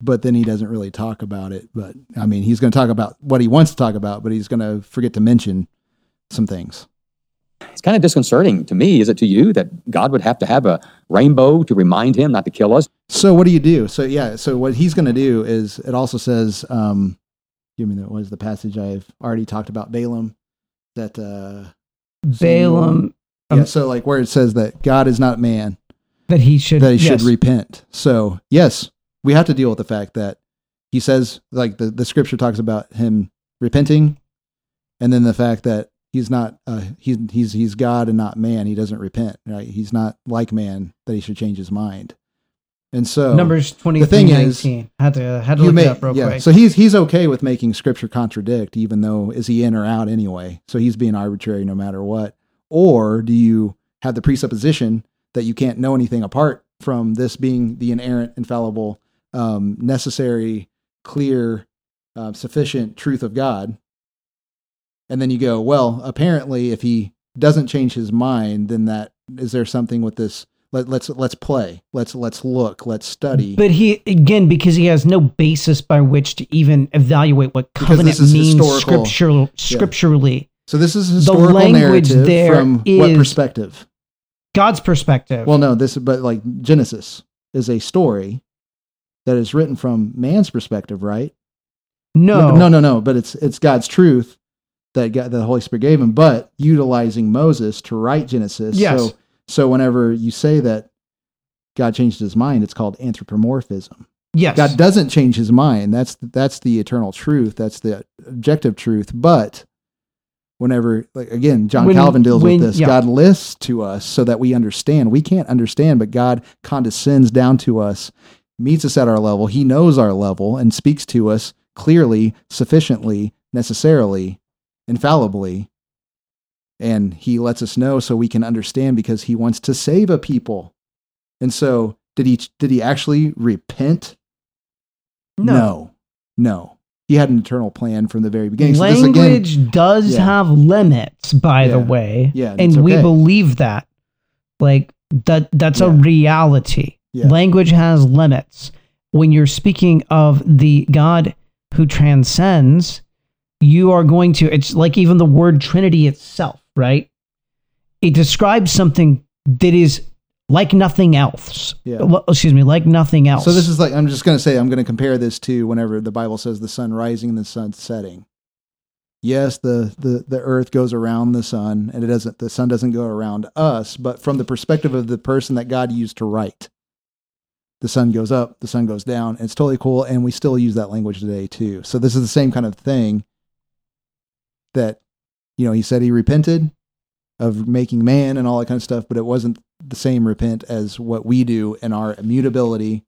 but then he doesn't really talk about it. But I mean, he's going to talk about what he wants to talk about, but he's going to forget to mention some things. it's kind of disconcerting to me. Is it to you that God would have to have a rainbow to remind him not to kill us? So what do you do? So yeah, so what he's going to do is it also says, um, give me what is the passage I've already talked about Balaam that uh, Balaam yeah, Um, so like where it says that God is not man that he should that he should repent. So yes, we have to deal with the fact that he says like the, the scripture talks about him repenting, and then the fact that he's not uh, he's he's he's God and not man. He doesn't repent. Right? He's not like man that he should change his mind. And so Numbers twenty the thing is, had to had to look may, it up real yeah. quick. So he's he's okay with making scripture contradict, even though is he in or out anyway. So he's being arbitrary no matter what. Or do you have the presupposition that you can't know anything apart from this being the inerrant, infallible, um, necessary, clear, uh, sufficient truth of God? And then you go, well, apparently, if he doesn't change his mind, then that is there something with this? Let, let's let's play. Let's let's look. Let's study. But he again because he has no basis by which to even evaluate what covenant means scriptural, scripturally. So this is historical language narrative there from what perspective? God's perspective. Well, no, this but like Genesis is a story that is written from man's perspective, right? no, no, no, no. But it's it's God's truth that God, the Holy Spirit gave him, but utilizing Moses to write Genesis. Yes. So so whenever you say that God changed his mind, it's called anthropomorphism. Yes. God doesn't change his mind. That's that's the eternal truth. That's the objective truth. But whenever, like again, John When- Calvin deals when- with this. yeah. God lists to us so that we understand. We can't understand, but God condescends down to us, meets us at our level. He knows our level and speaks to us clearly, sufficiently, necessarily, infallibly. And he lets us know so we can understand because he wants to save a people. And so, did he did he actually repent No. no. No. He had an eternal plan from the very beginning. So this again, Language does Yeah. have limits, by the way. Yeah, And it's we believe that. Like that that's a reality. Yeah. Language has limits. When you're speaking of the God who transcends, you are going to it's like even the word Trinity itself, right? It describes something that is like nothing else. Yeah. Well, excuse me, like nothing else. so this is like I'm just going to say I'm going to compare this to whenever the Bible says the sun rising and the sun setting. Yes, the, the the earth goes around the sun and it doesn't the sun doesn't go around us, but from the perspective of the person that God used to write. The sun goes up, the sun goes down. It's totally cool and we still use that language today too. So this is the same kind of thing that you know, he said he repented of making man and all that kind of stuff, but it wasn't the same repent as what we do in our immutability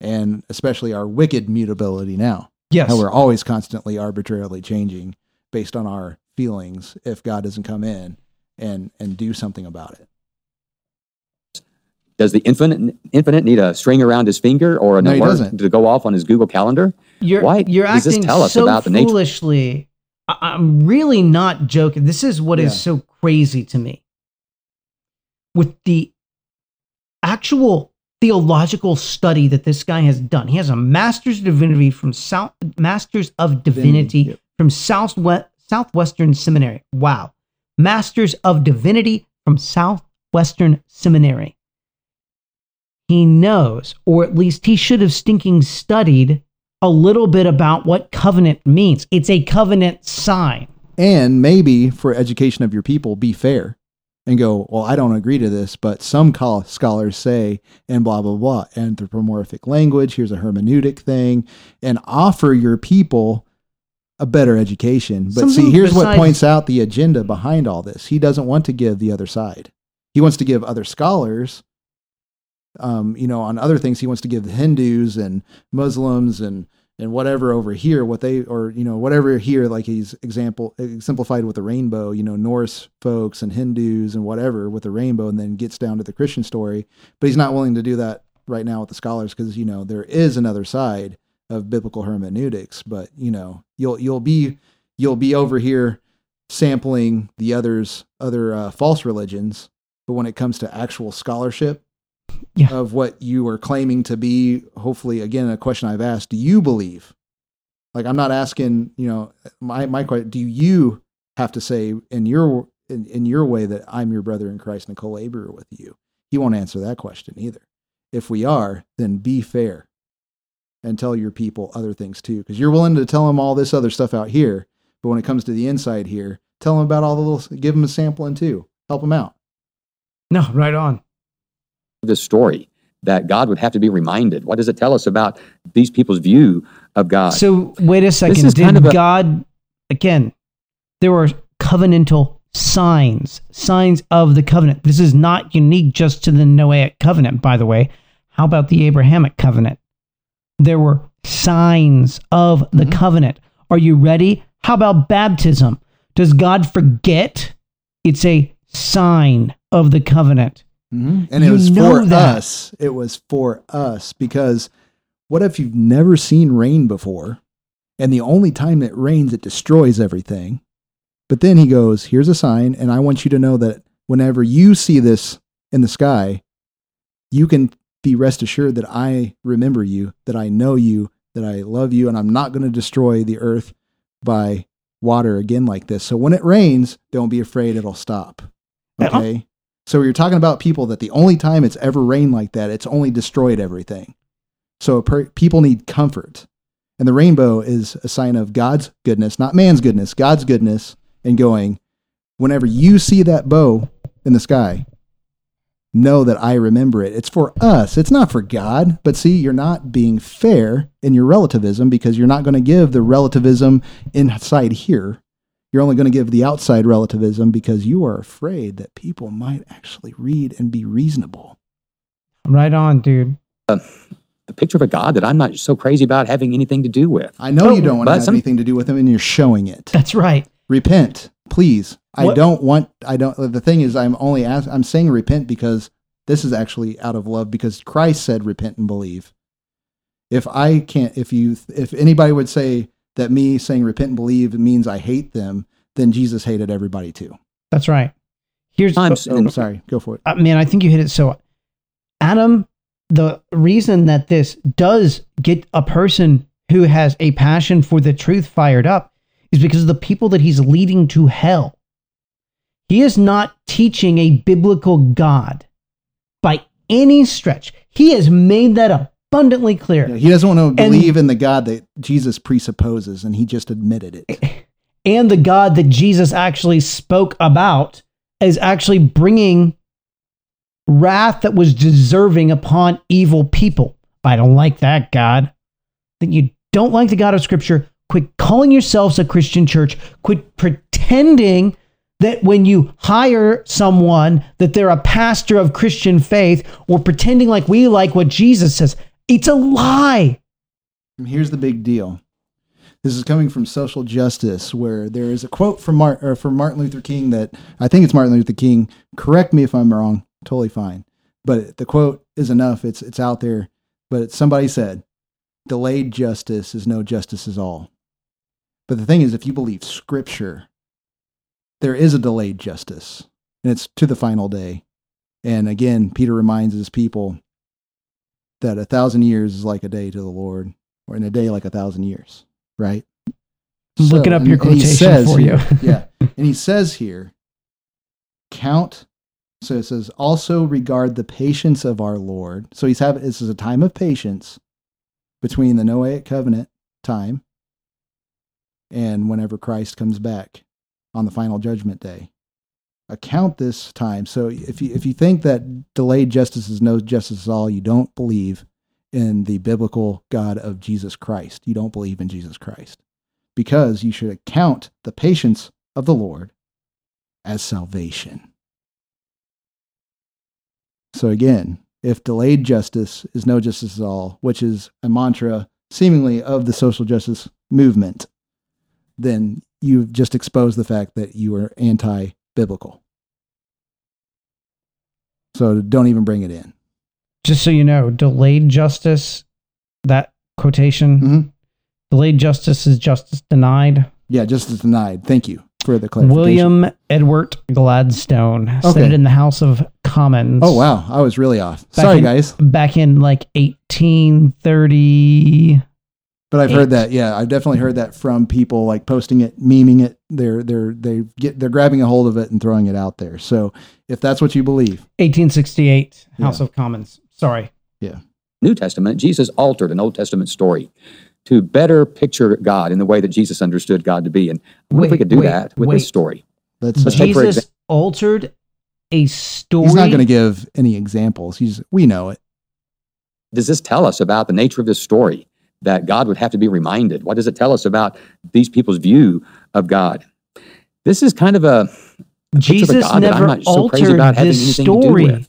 and especially our wicked mutability now. yes. How we're always constantly arbitrarily changing based on our feelings if God doesn't come in and and do something about it. Does the infinite infinite need a string around his finger or an No, he alert doesn't. to go off on his Google Calendar? You're Why you're does this acting tell us so about the nature- foolishly. I, I'm really not joking. This is what is Yeah. so crazy to me. With the actual theological study that this guy has done, he has a master's of divinity from South Masters of Divinity Yep. from Southwest Southwestern Seminary. Wow, Masters of Divinity from Southwestern Seminary. He knows, or at least he should have stinking studied a little bit about what covenant means. It's a covenant sign. And maybe for education of your people, be fair and go, well, I don't agree to this, but some scholars say, and blah, blah, blah, anthropomorphic language, here's a hermeneutic thing, and offer your people a better education. But see, Something here's what points out the agenda behind all this. He doesn't want to give the other side. He wants to give other scholars, um, you know, on other things. He wants to give the Hindus and Muslims and and whatever over here, what they or you know whatever here, like he's example exemplified with the rainbow, you know Norse folks and Hindus and whatever with the rainbow, and then gets down to the Christian story. But he's not willing to do that right now with the scholars because you know there is another side of biblical hermeneutics. But you know you'll you'll be you'll be over here sampling the others other uh, false religions, but when it comes to actual scholarship, Yeah. of what you are claiming to be. Hopefully, again, a question I've asked: Do you believe? Like, I'm not asking. You know, my my question: Do you have to say in your in, in your way that I'm your brother in Christ and co-laborer with you? He won't answer that question either. If we are, then be fair and tell your people other things too, because you're willing to tell them all this other stuff out here, but when it comes to the inside here, tell them about all the little. Give them a sampling too. Help them out. No, right on. This story that God would have to be reminded. What does it tell us about these people's view of God? So wait a second. Did kind of a- God again? There were covenantal signs, signs of the covenant. This is not unique just to the Noahic covenant, by the way. How about the Abrahamic covenant? There were signs of the mm-hmm. covenant. Are you ready? How about baptism? Does God forget? It's a sign of the covenant. Mm-hmm. And it You was for that. us. It was for us because what if you've never seen rain before and the only time it rains, it destroys everything? But then he goes, Here's a sign, and I want you to know that whenever you see this in the sky, you can be rest assured that I remember you, that I know you, that I love you, and I'm not going to destroy the earth by water again like this. So when it rains, don't be afraid, it'll stop. Yeah. Okay. So you're talking about people that the only time it's ever rained like that, it's only destroyed everything. So per, people need comfort. And the rainbow is a sign of God's goodness, not man's goodness, God's goodness, and going, whenever you see that bow in the sky, know that I remember it. It's for us, it's not for God. But see, you're not being fair in your relativism because you're not going to give the relativism inside here. You're only going to give the outside relativism because you are afraid that people might actually read and be reasonable. Right on, dude. Uh, the picture of a God that I'm not so crazy about having anything to do with. I know Oh, you don't want to have some- anything to do with them, and you're showing it. That's right. repent please i don't want i don't the thing is i'm only ask, i'm saying repent because this is actually out of love because christ said repent and believe if i can't if you if anybody would say that me saying repent and believe means i hate them then jesus hated everybody too That's right. Here's Times oh, sorry go for it uh, man, I think you hit it so. Adam, the reason that this does get a person who has a passion for the truth fired up is because of the people that he's leading to hell. He is not teaching a biblical God by any stretch. He has made that abundantly clear. He doesn't want to believe in the god that jesus presupposes and he just admitted it [laughs] and the God that Jesus actually spoke about is actually bringing wrath that was deserving upon evil people. I don't like that God. Then you don't like the God of Scripture. Quit calling yourselves a Christian church. Quit pretending that when you hire someone that they're a pastor of Christian faith or pretending like we like what Jesus says. It's a lie. Here's the big deal. This is coming from social justice, where there is a quote from, Mar- from Martin Luther King that I think it's Martin Luther King. Correct me if I'm wrong. Totally fine. But the quote is enough. It's it's out there. But somebody said, "Delayed justice is no justice at all." But the thing is, if you believe Scripture, there is a delayed justice, and it's to the final day. And again, Peter reminds his people that a thousand years is like a day to the Lord, or in a day like a thousand years, right? I'm looking up and- your quotation says for you. [laughs] yeah. [laughs] And he says here, count. So it says, also regard the patience of our Lord. So he's having, this is a time of patience between the Noahic covenant time and whenever Christ comes back on the final judgment day. Account this time. So if you, if you think that delayed justice is no justice at all, you don't believe in the biblical God of Jesus Christ. You don't believe in Jesus Christ because you should account the patience of the Lord as salvation. So again, if delayed justice is no justice at all, which is a mantra seemingly of the social justice movement, then you've just exposed the fact that you are anti-biblical. So don't even bring it in. Just so you know, delayed justice, that quotation, Mhm. delayed justice is justice denied. Yeah, justice denied. Thank you for the clarification. William Edward Gladstone said it in the House of Commons. Oh wow, I was really off. Sorry, in- guys, Back in like 1830. But I've heard that. Yeah, I've definitely heard that from people like posting it, memeing it. They're they're they get they're grabbing a hold of it and throwing it out there. So if that's what you believe, 1868, House Yeah. of Commons. Sorry. Yeah. New Testament, Jesus altered an Old Testament story to better picture God in the way that Jesus understood God to be. And I wonder if we could do wait, that with wait. this story. let's. Let's take for Jesus exa- altered a story. he's not going to give any examples. He's we know it. Does this tell us about the nature of this story that God would have to be reminded? What does it tell us about these people's view of God? This is kind of a a Jesus God that I'm never not so crazy altered about this anything to do story.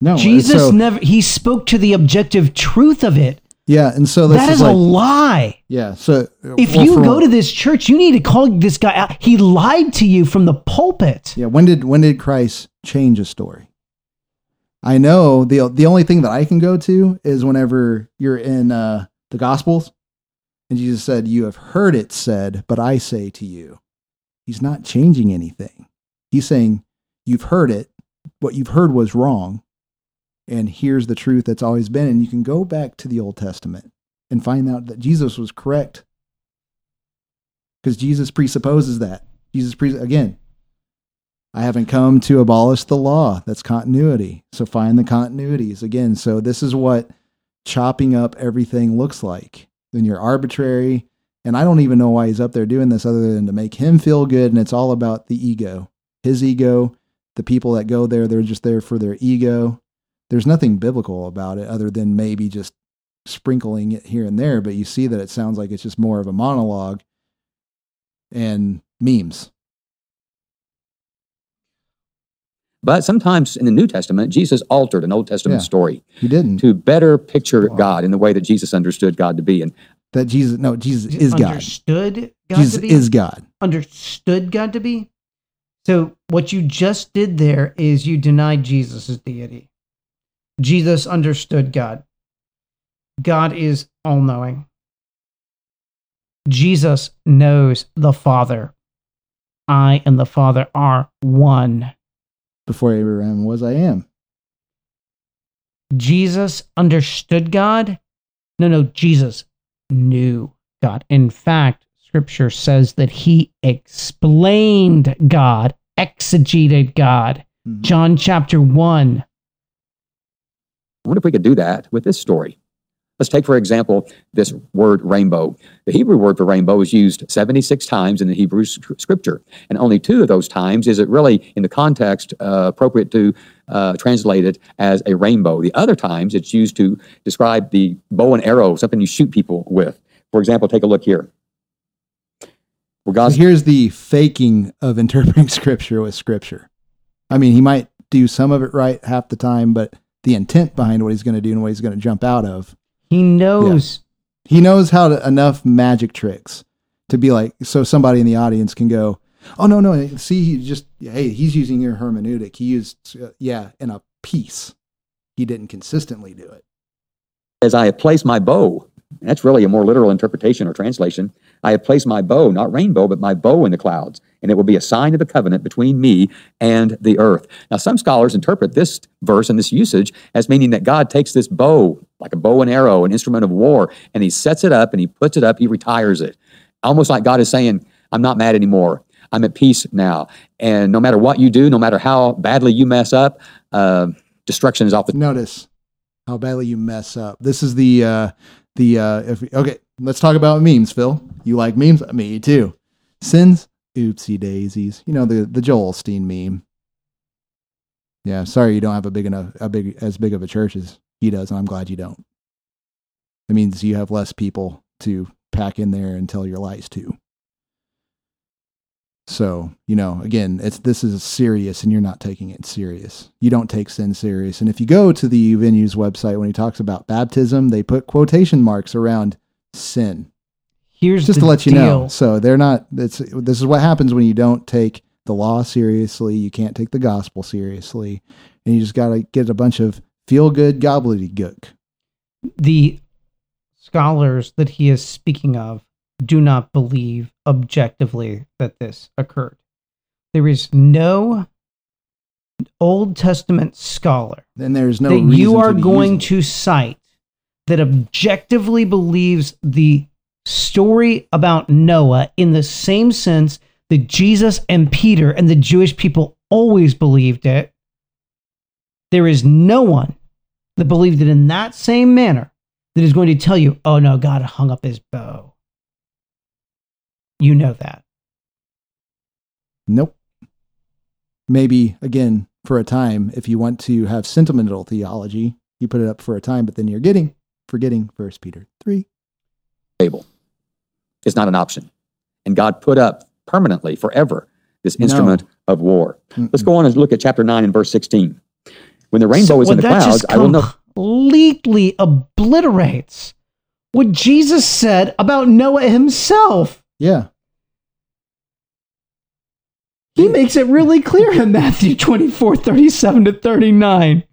No, Jesus so- never. He spoke to the objective truth of it. Yeah, and so this that is, is like a lie. yeah. So If well, you for- go to this church, you need to call this guy out. He lied to you from the pulpit. Yeah, when did when did Christ change a story? I know the the only thing that I can go to is whenever you're in uh, the Gospels, and Jesus said, "You have heard it said, but I say to you." He's not changing anything. He's saying, "You've heard it. What you've heard was wrong, and here's the truth that's always been." And you can go back to the Old Testament and find out that Jesus was correct, because Jesus presupposes that. Jesus pre- again, I haven't come to abolish the law. That's continuity. So find the continuities again. So this is what chopping up everything looks like. Then you're arbitrary. And I don't even know why he's up there doing this other than to make him feel good. And it's all about the ego, his ego. The people that go there, they're just there for their ego. There's nothing biblical about it other than maybe just sprinkling it here and there. But you see that it sounds like it's just more of a monologue and memes. But sometimes in the New Testament, Jesus altered an Old Testament Yeah. story He didn't. to better picture Wow. God in the way that Jesus understood God to be. And That Jesus, no, Jesus is God. Understood God Jesus to be. is God. understood God to be. So what you just did there is you denied Jesus' deity. Jesus understood God. God is all knowing. Jesus knows the Father. I and the Father are one. Before Abraham was, I am. Jesus understood God. No, no, Jesus knew God. In fact, scripture says that he explained God, exegeted God. Mhm. John chapter 1. I wonder if we could do that with this story. Let's take, for example, this word rainbow. The Hebrew word for rainbow is used 76 times in the Hebrew scripture, and only two of those times is it really, in the context, uh, appropriate to uh, translate it as a rainbow. The other times it's used to describe the bow and arrow, something you shoot people with. For example, take a look here. Where So here's the faking of interpreting [laughs] scripture with scripture. I mean, he might do some of it right half the time, but the intent behind what he's going to do and what he's going to jump out of, He knows. he knows how to enough magic tricks to be like, so somebody in the audience can go, oh, no, no, see, he just, hey, he's using your hermeneutic. He used, uh, yeah, in a piece. He didn't consistently do it. as I have placed my bow. That's really a more literal interpretation or translation. I have placed my bow, not rainbow, but my bow in the clouds, and it will be a sign of the covenant between me and the earth. Now, some scholars interpret this verse and this usage as meaning that God takes this bow, like a bow and arrow, an instrument of war, and he sets it up and he puts it up, he retires it. Almost like God is saying, I'm not mad anymore. I'm at peace now. And no matter what you do, no matter how badly you mess up, uh, destruction is off the Notice how badly you mess up. This is the uh the uh if okay, let's talk about memes, Phil. You like memes? Me too. Sins, oopsie daisies. You know the the Joel Osteen meme. Yeah, sorry you don't have a big enough a big as big of a church as he does, and I'm glad you don't. It means you have less people to pack in there and tell your lies to. So, you know, again, it's this is serious and you're not taking it serious. You don't take sin serious. And if you go to the venue's website when he talks about baptism, they put quotation marks around sin. Here's Just the to let you know. So they're not. It's this is what happens when you don't take the law seriously. You can't take the gospel seriously, and you just got to get a bunch of feel good gobbledygook. the scholars that he is speaking of do not believe objectively that this occurred. There is no Old Testament scholar Then there's no that you are to going to cite that objectively believes the story about Noah in the same sense that Jesus and Peter and the Jewish people always believed it. There is no one that believed it in that same manner that is going to tell you, oh no, God hung up his bow. You know that. Nope. Maybe again for a time, if you want to have sentimental theology, you put it up for a time, but then you're getting forgetting First Peter three. table. is not an option. And God put up permanently, forever, this No. instrument of war. Let's go on and look at chapter 9 and verse 16. When the rainbow So is in the clouds, I will know. completely obliterates what Jesus said about Noah himself. Yeah, He makes it really clear in Matthew 24, 37 to 39.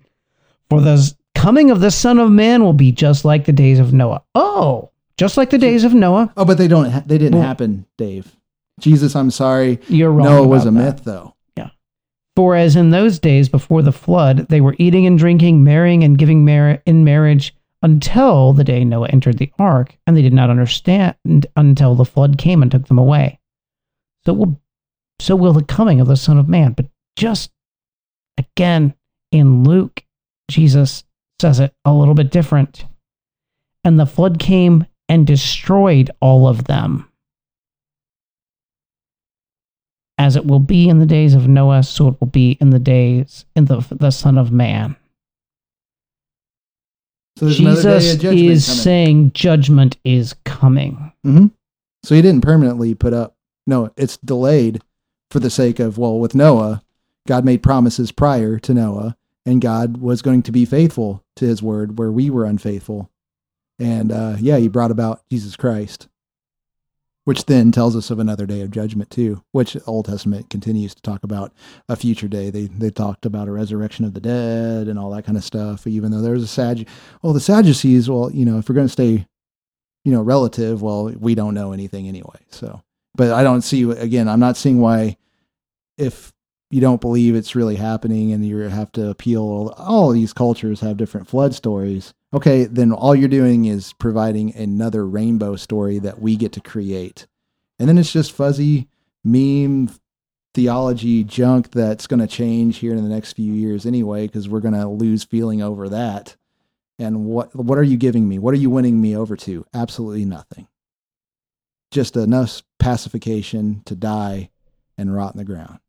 For the coming of the Son of Man will be just like the days of Noah. Oh, just like the days of Noah. Oh, but they don't. Ha- they didn't Well- happen, Dave. Jesus, I'm sorry. You're wrong. Noah was a that. myth, though. For as in those days before the flood, they were eating and drinking, marrying and giving mar- in marriage until the day Noah entered the ark, and they did not understand until the flood came and took them away. So will, so will the coming of the Son of Man. But just again in Luke, Jesus says it a little bit different. And the flood came and destroyed all of them as it will be in the days of Noah, so it will be in the days in the the Son of Man. So Jesus is coming. saying judgment is coming. hmm So he didn't permanently put up. No, it's delayed for the sake of well, with Noah, God made promises prior to Noah, and God was going to be faithful to His word where we were unfaithful, and uh, yeah, He brought about Jesus Christ, which then tells us of another day of judgment too. Which Old Testament continues to talk about a future day. They they talked about a resurrection of the dead and all that kind of stuff. Even though there's a Sad, oh the Sadducees. Well, you know, if we're going to stay you know, relative, well, we don't know anything anyway. So, but I don't see, again, I'm not seeing why, if you don't believe it's really happening and you have to appeal, all these cultures have different flood stories. Okay, then all you're doing is providing another rainbow story that we get to create. And then it's just fuzzy meme theology junk that's going to change here in the next few years anyway, because we're going to lose feeling over that. And what what are you giving me? What are you winning me over to? Absolutely nothing. Just enough pacification to die and rot in the ground.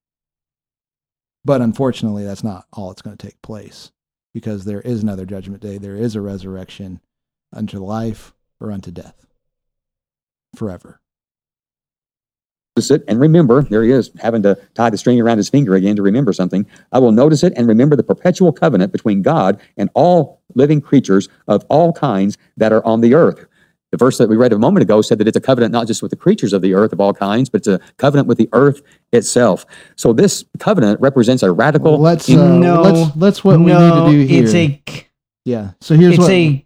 But unfortunately, that's not all it's going to take place because there is another judgment day. There is a resurrection unto life or unto death forever. Notice it and remember, there he is, having to tie the string around his finger again to remember something. I will notice it and remember the perpetual covenant between God and all living creatures of all kinds that are on the earth. The verse that we read a moment ago said that it's a covenant not just with the creatures of the earth of all kinds, but it's a covenant with the earth itself. So this covenant represents a radical. Well, let's in- uh, No, let's let's what no, we need to do here. it's a yeah. So here's it's what a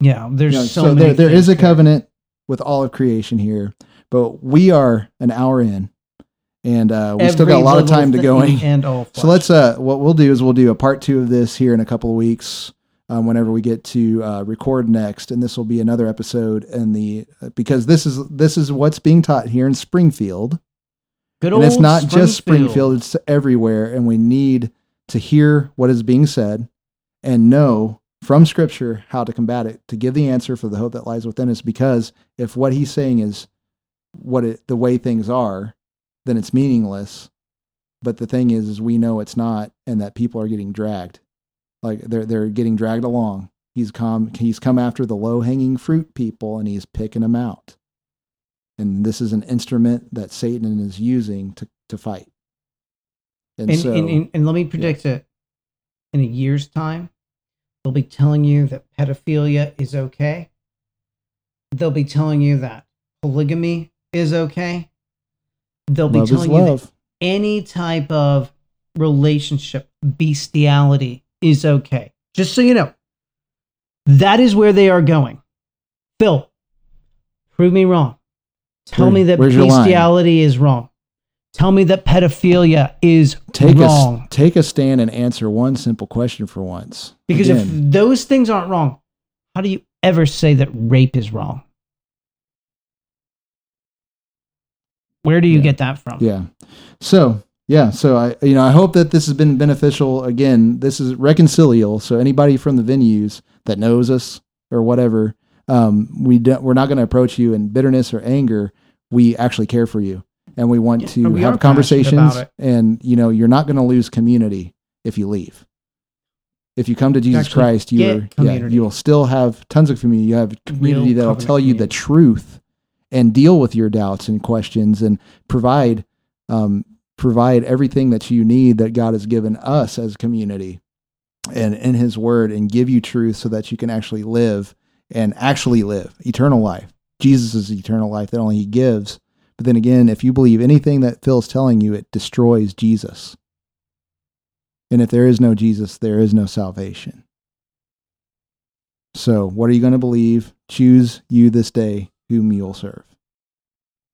yeah. There's you know, so, so many there, there things is a here. covenant with all of creation here, but we are an hour in, and uh, we still got a lot of time to go going. and all. So let's uh, what we'll do is we'll do a part two of this here in a couple of weeks, um, whenever we get to uh, record next, and this will be another episode in the uh, because this is this is what's being taught here in Springfield, Good and it's not just Springfield; it's everywhere, and we need to hear what is being said and know from Scripture how to combat it, to give the answer for the hope that lies within us. Because if what he's saying is what it, the way things are, then it's meaningless. But the thing is, is we know it's not, and that people are getting dragged, like they're they're getting dragged along. He's come he's come after the low hanging fruit people, and he's picking them out. And this is an instrument that Satan is using to to fight. And, and, so, and, and, and let me predict it. In a year's time, they'll be telling you that pedophilia is okay. they'll be telling you that polygamy is okay. They'll be Love telling you that any type of relationship, bestiality is okay. Just so you know, that is where they are going. Phil, prove me wrong. Tell Where- me that where's your line? bestiality is wrong. Tell me that pedophilia is Take wrong. a take a stand and answer one simple question for once. because Again, if those things aren't wrong, how do you ever say that rape is wrong? Where do you Yeah. get that from? Yeah. So yeah, so I you know I hope that this has been beneficial. Again, this is reconcilial. So anybody from the venues that knows us or whatever, um, we don't, we're not going to approach you in bitterness or anger. We actually care for you, and we want Yeah, to we have conversations. And you know you're not going to lose community if you leave. If you come to Jesus actually Christ, you are, yeah, you will still have tons of community. You have community that'll tell you the truth and deal with your doubts and questions and provide um, provide everything that you need that God has given us as community and in His Word and give you truth so that you can actually live and actually live eternal life. Jesus is eternal life that only He gives. But then again, if you believe anything that Phil's telling you, it destroys Jesus. And if there is no Jesus, there is no salvation. So, what are you going to believe? Choose you this day whom you'll serve.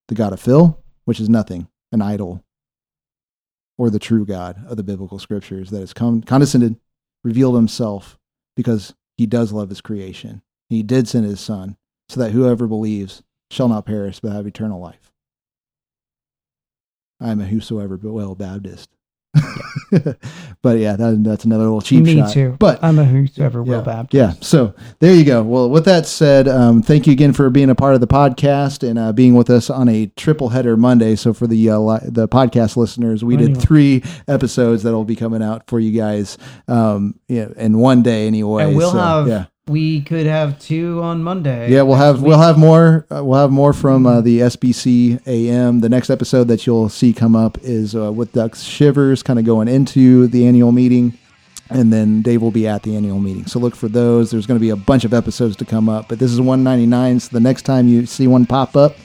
The God of Phil, which is nothing, an idol, or the true God of the biblical scriptures that has come condescended, revealed himself because he does love his creation. He did send his son so that whoever believes shall not perish but have eternal life. I am a whosoever but well Baptist. [laughs] but yeah, that, that's another little cheap Me shot. too. But I'm a whosoever will yeah. Baptist. Yeah. So there you go. Well, with that said, um, thank you again for being a part of the podcast and uh, being with us on a triple header Monday. So for the uh, li- the podcast listeners, we did three episodes that will be coming out for you guys um, yeah, in one day anyway. and we'll So, have yeah. We could have two on Monday. Yeah, we'll have we'll have more uh, we'll have more from uh, the SBC AM. The next episode that you'll see come up is uh, with Doug Shivers, kind of going into the annual meeting, and then Dave will be at the annual meeting. So look for those. There's going to be a bunch of episodes to come up, but this is 199. So the next time you see one pop up,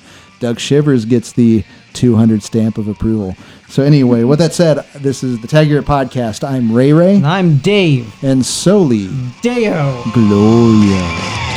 Doug Shivers gets the 200 stamp of approval. So anyway, with that said, this is the Taggart podcast. I'm Ray Ray And I'm Dave and Soli Deo. Gloria.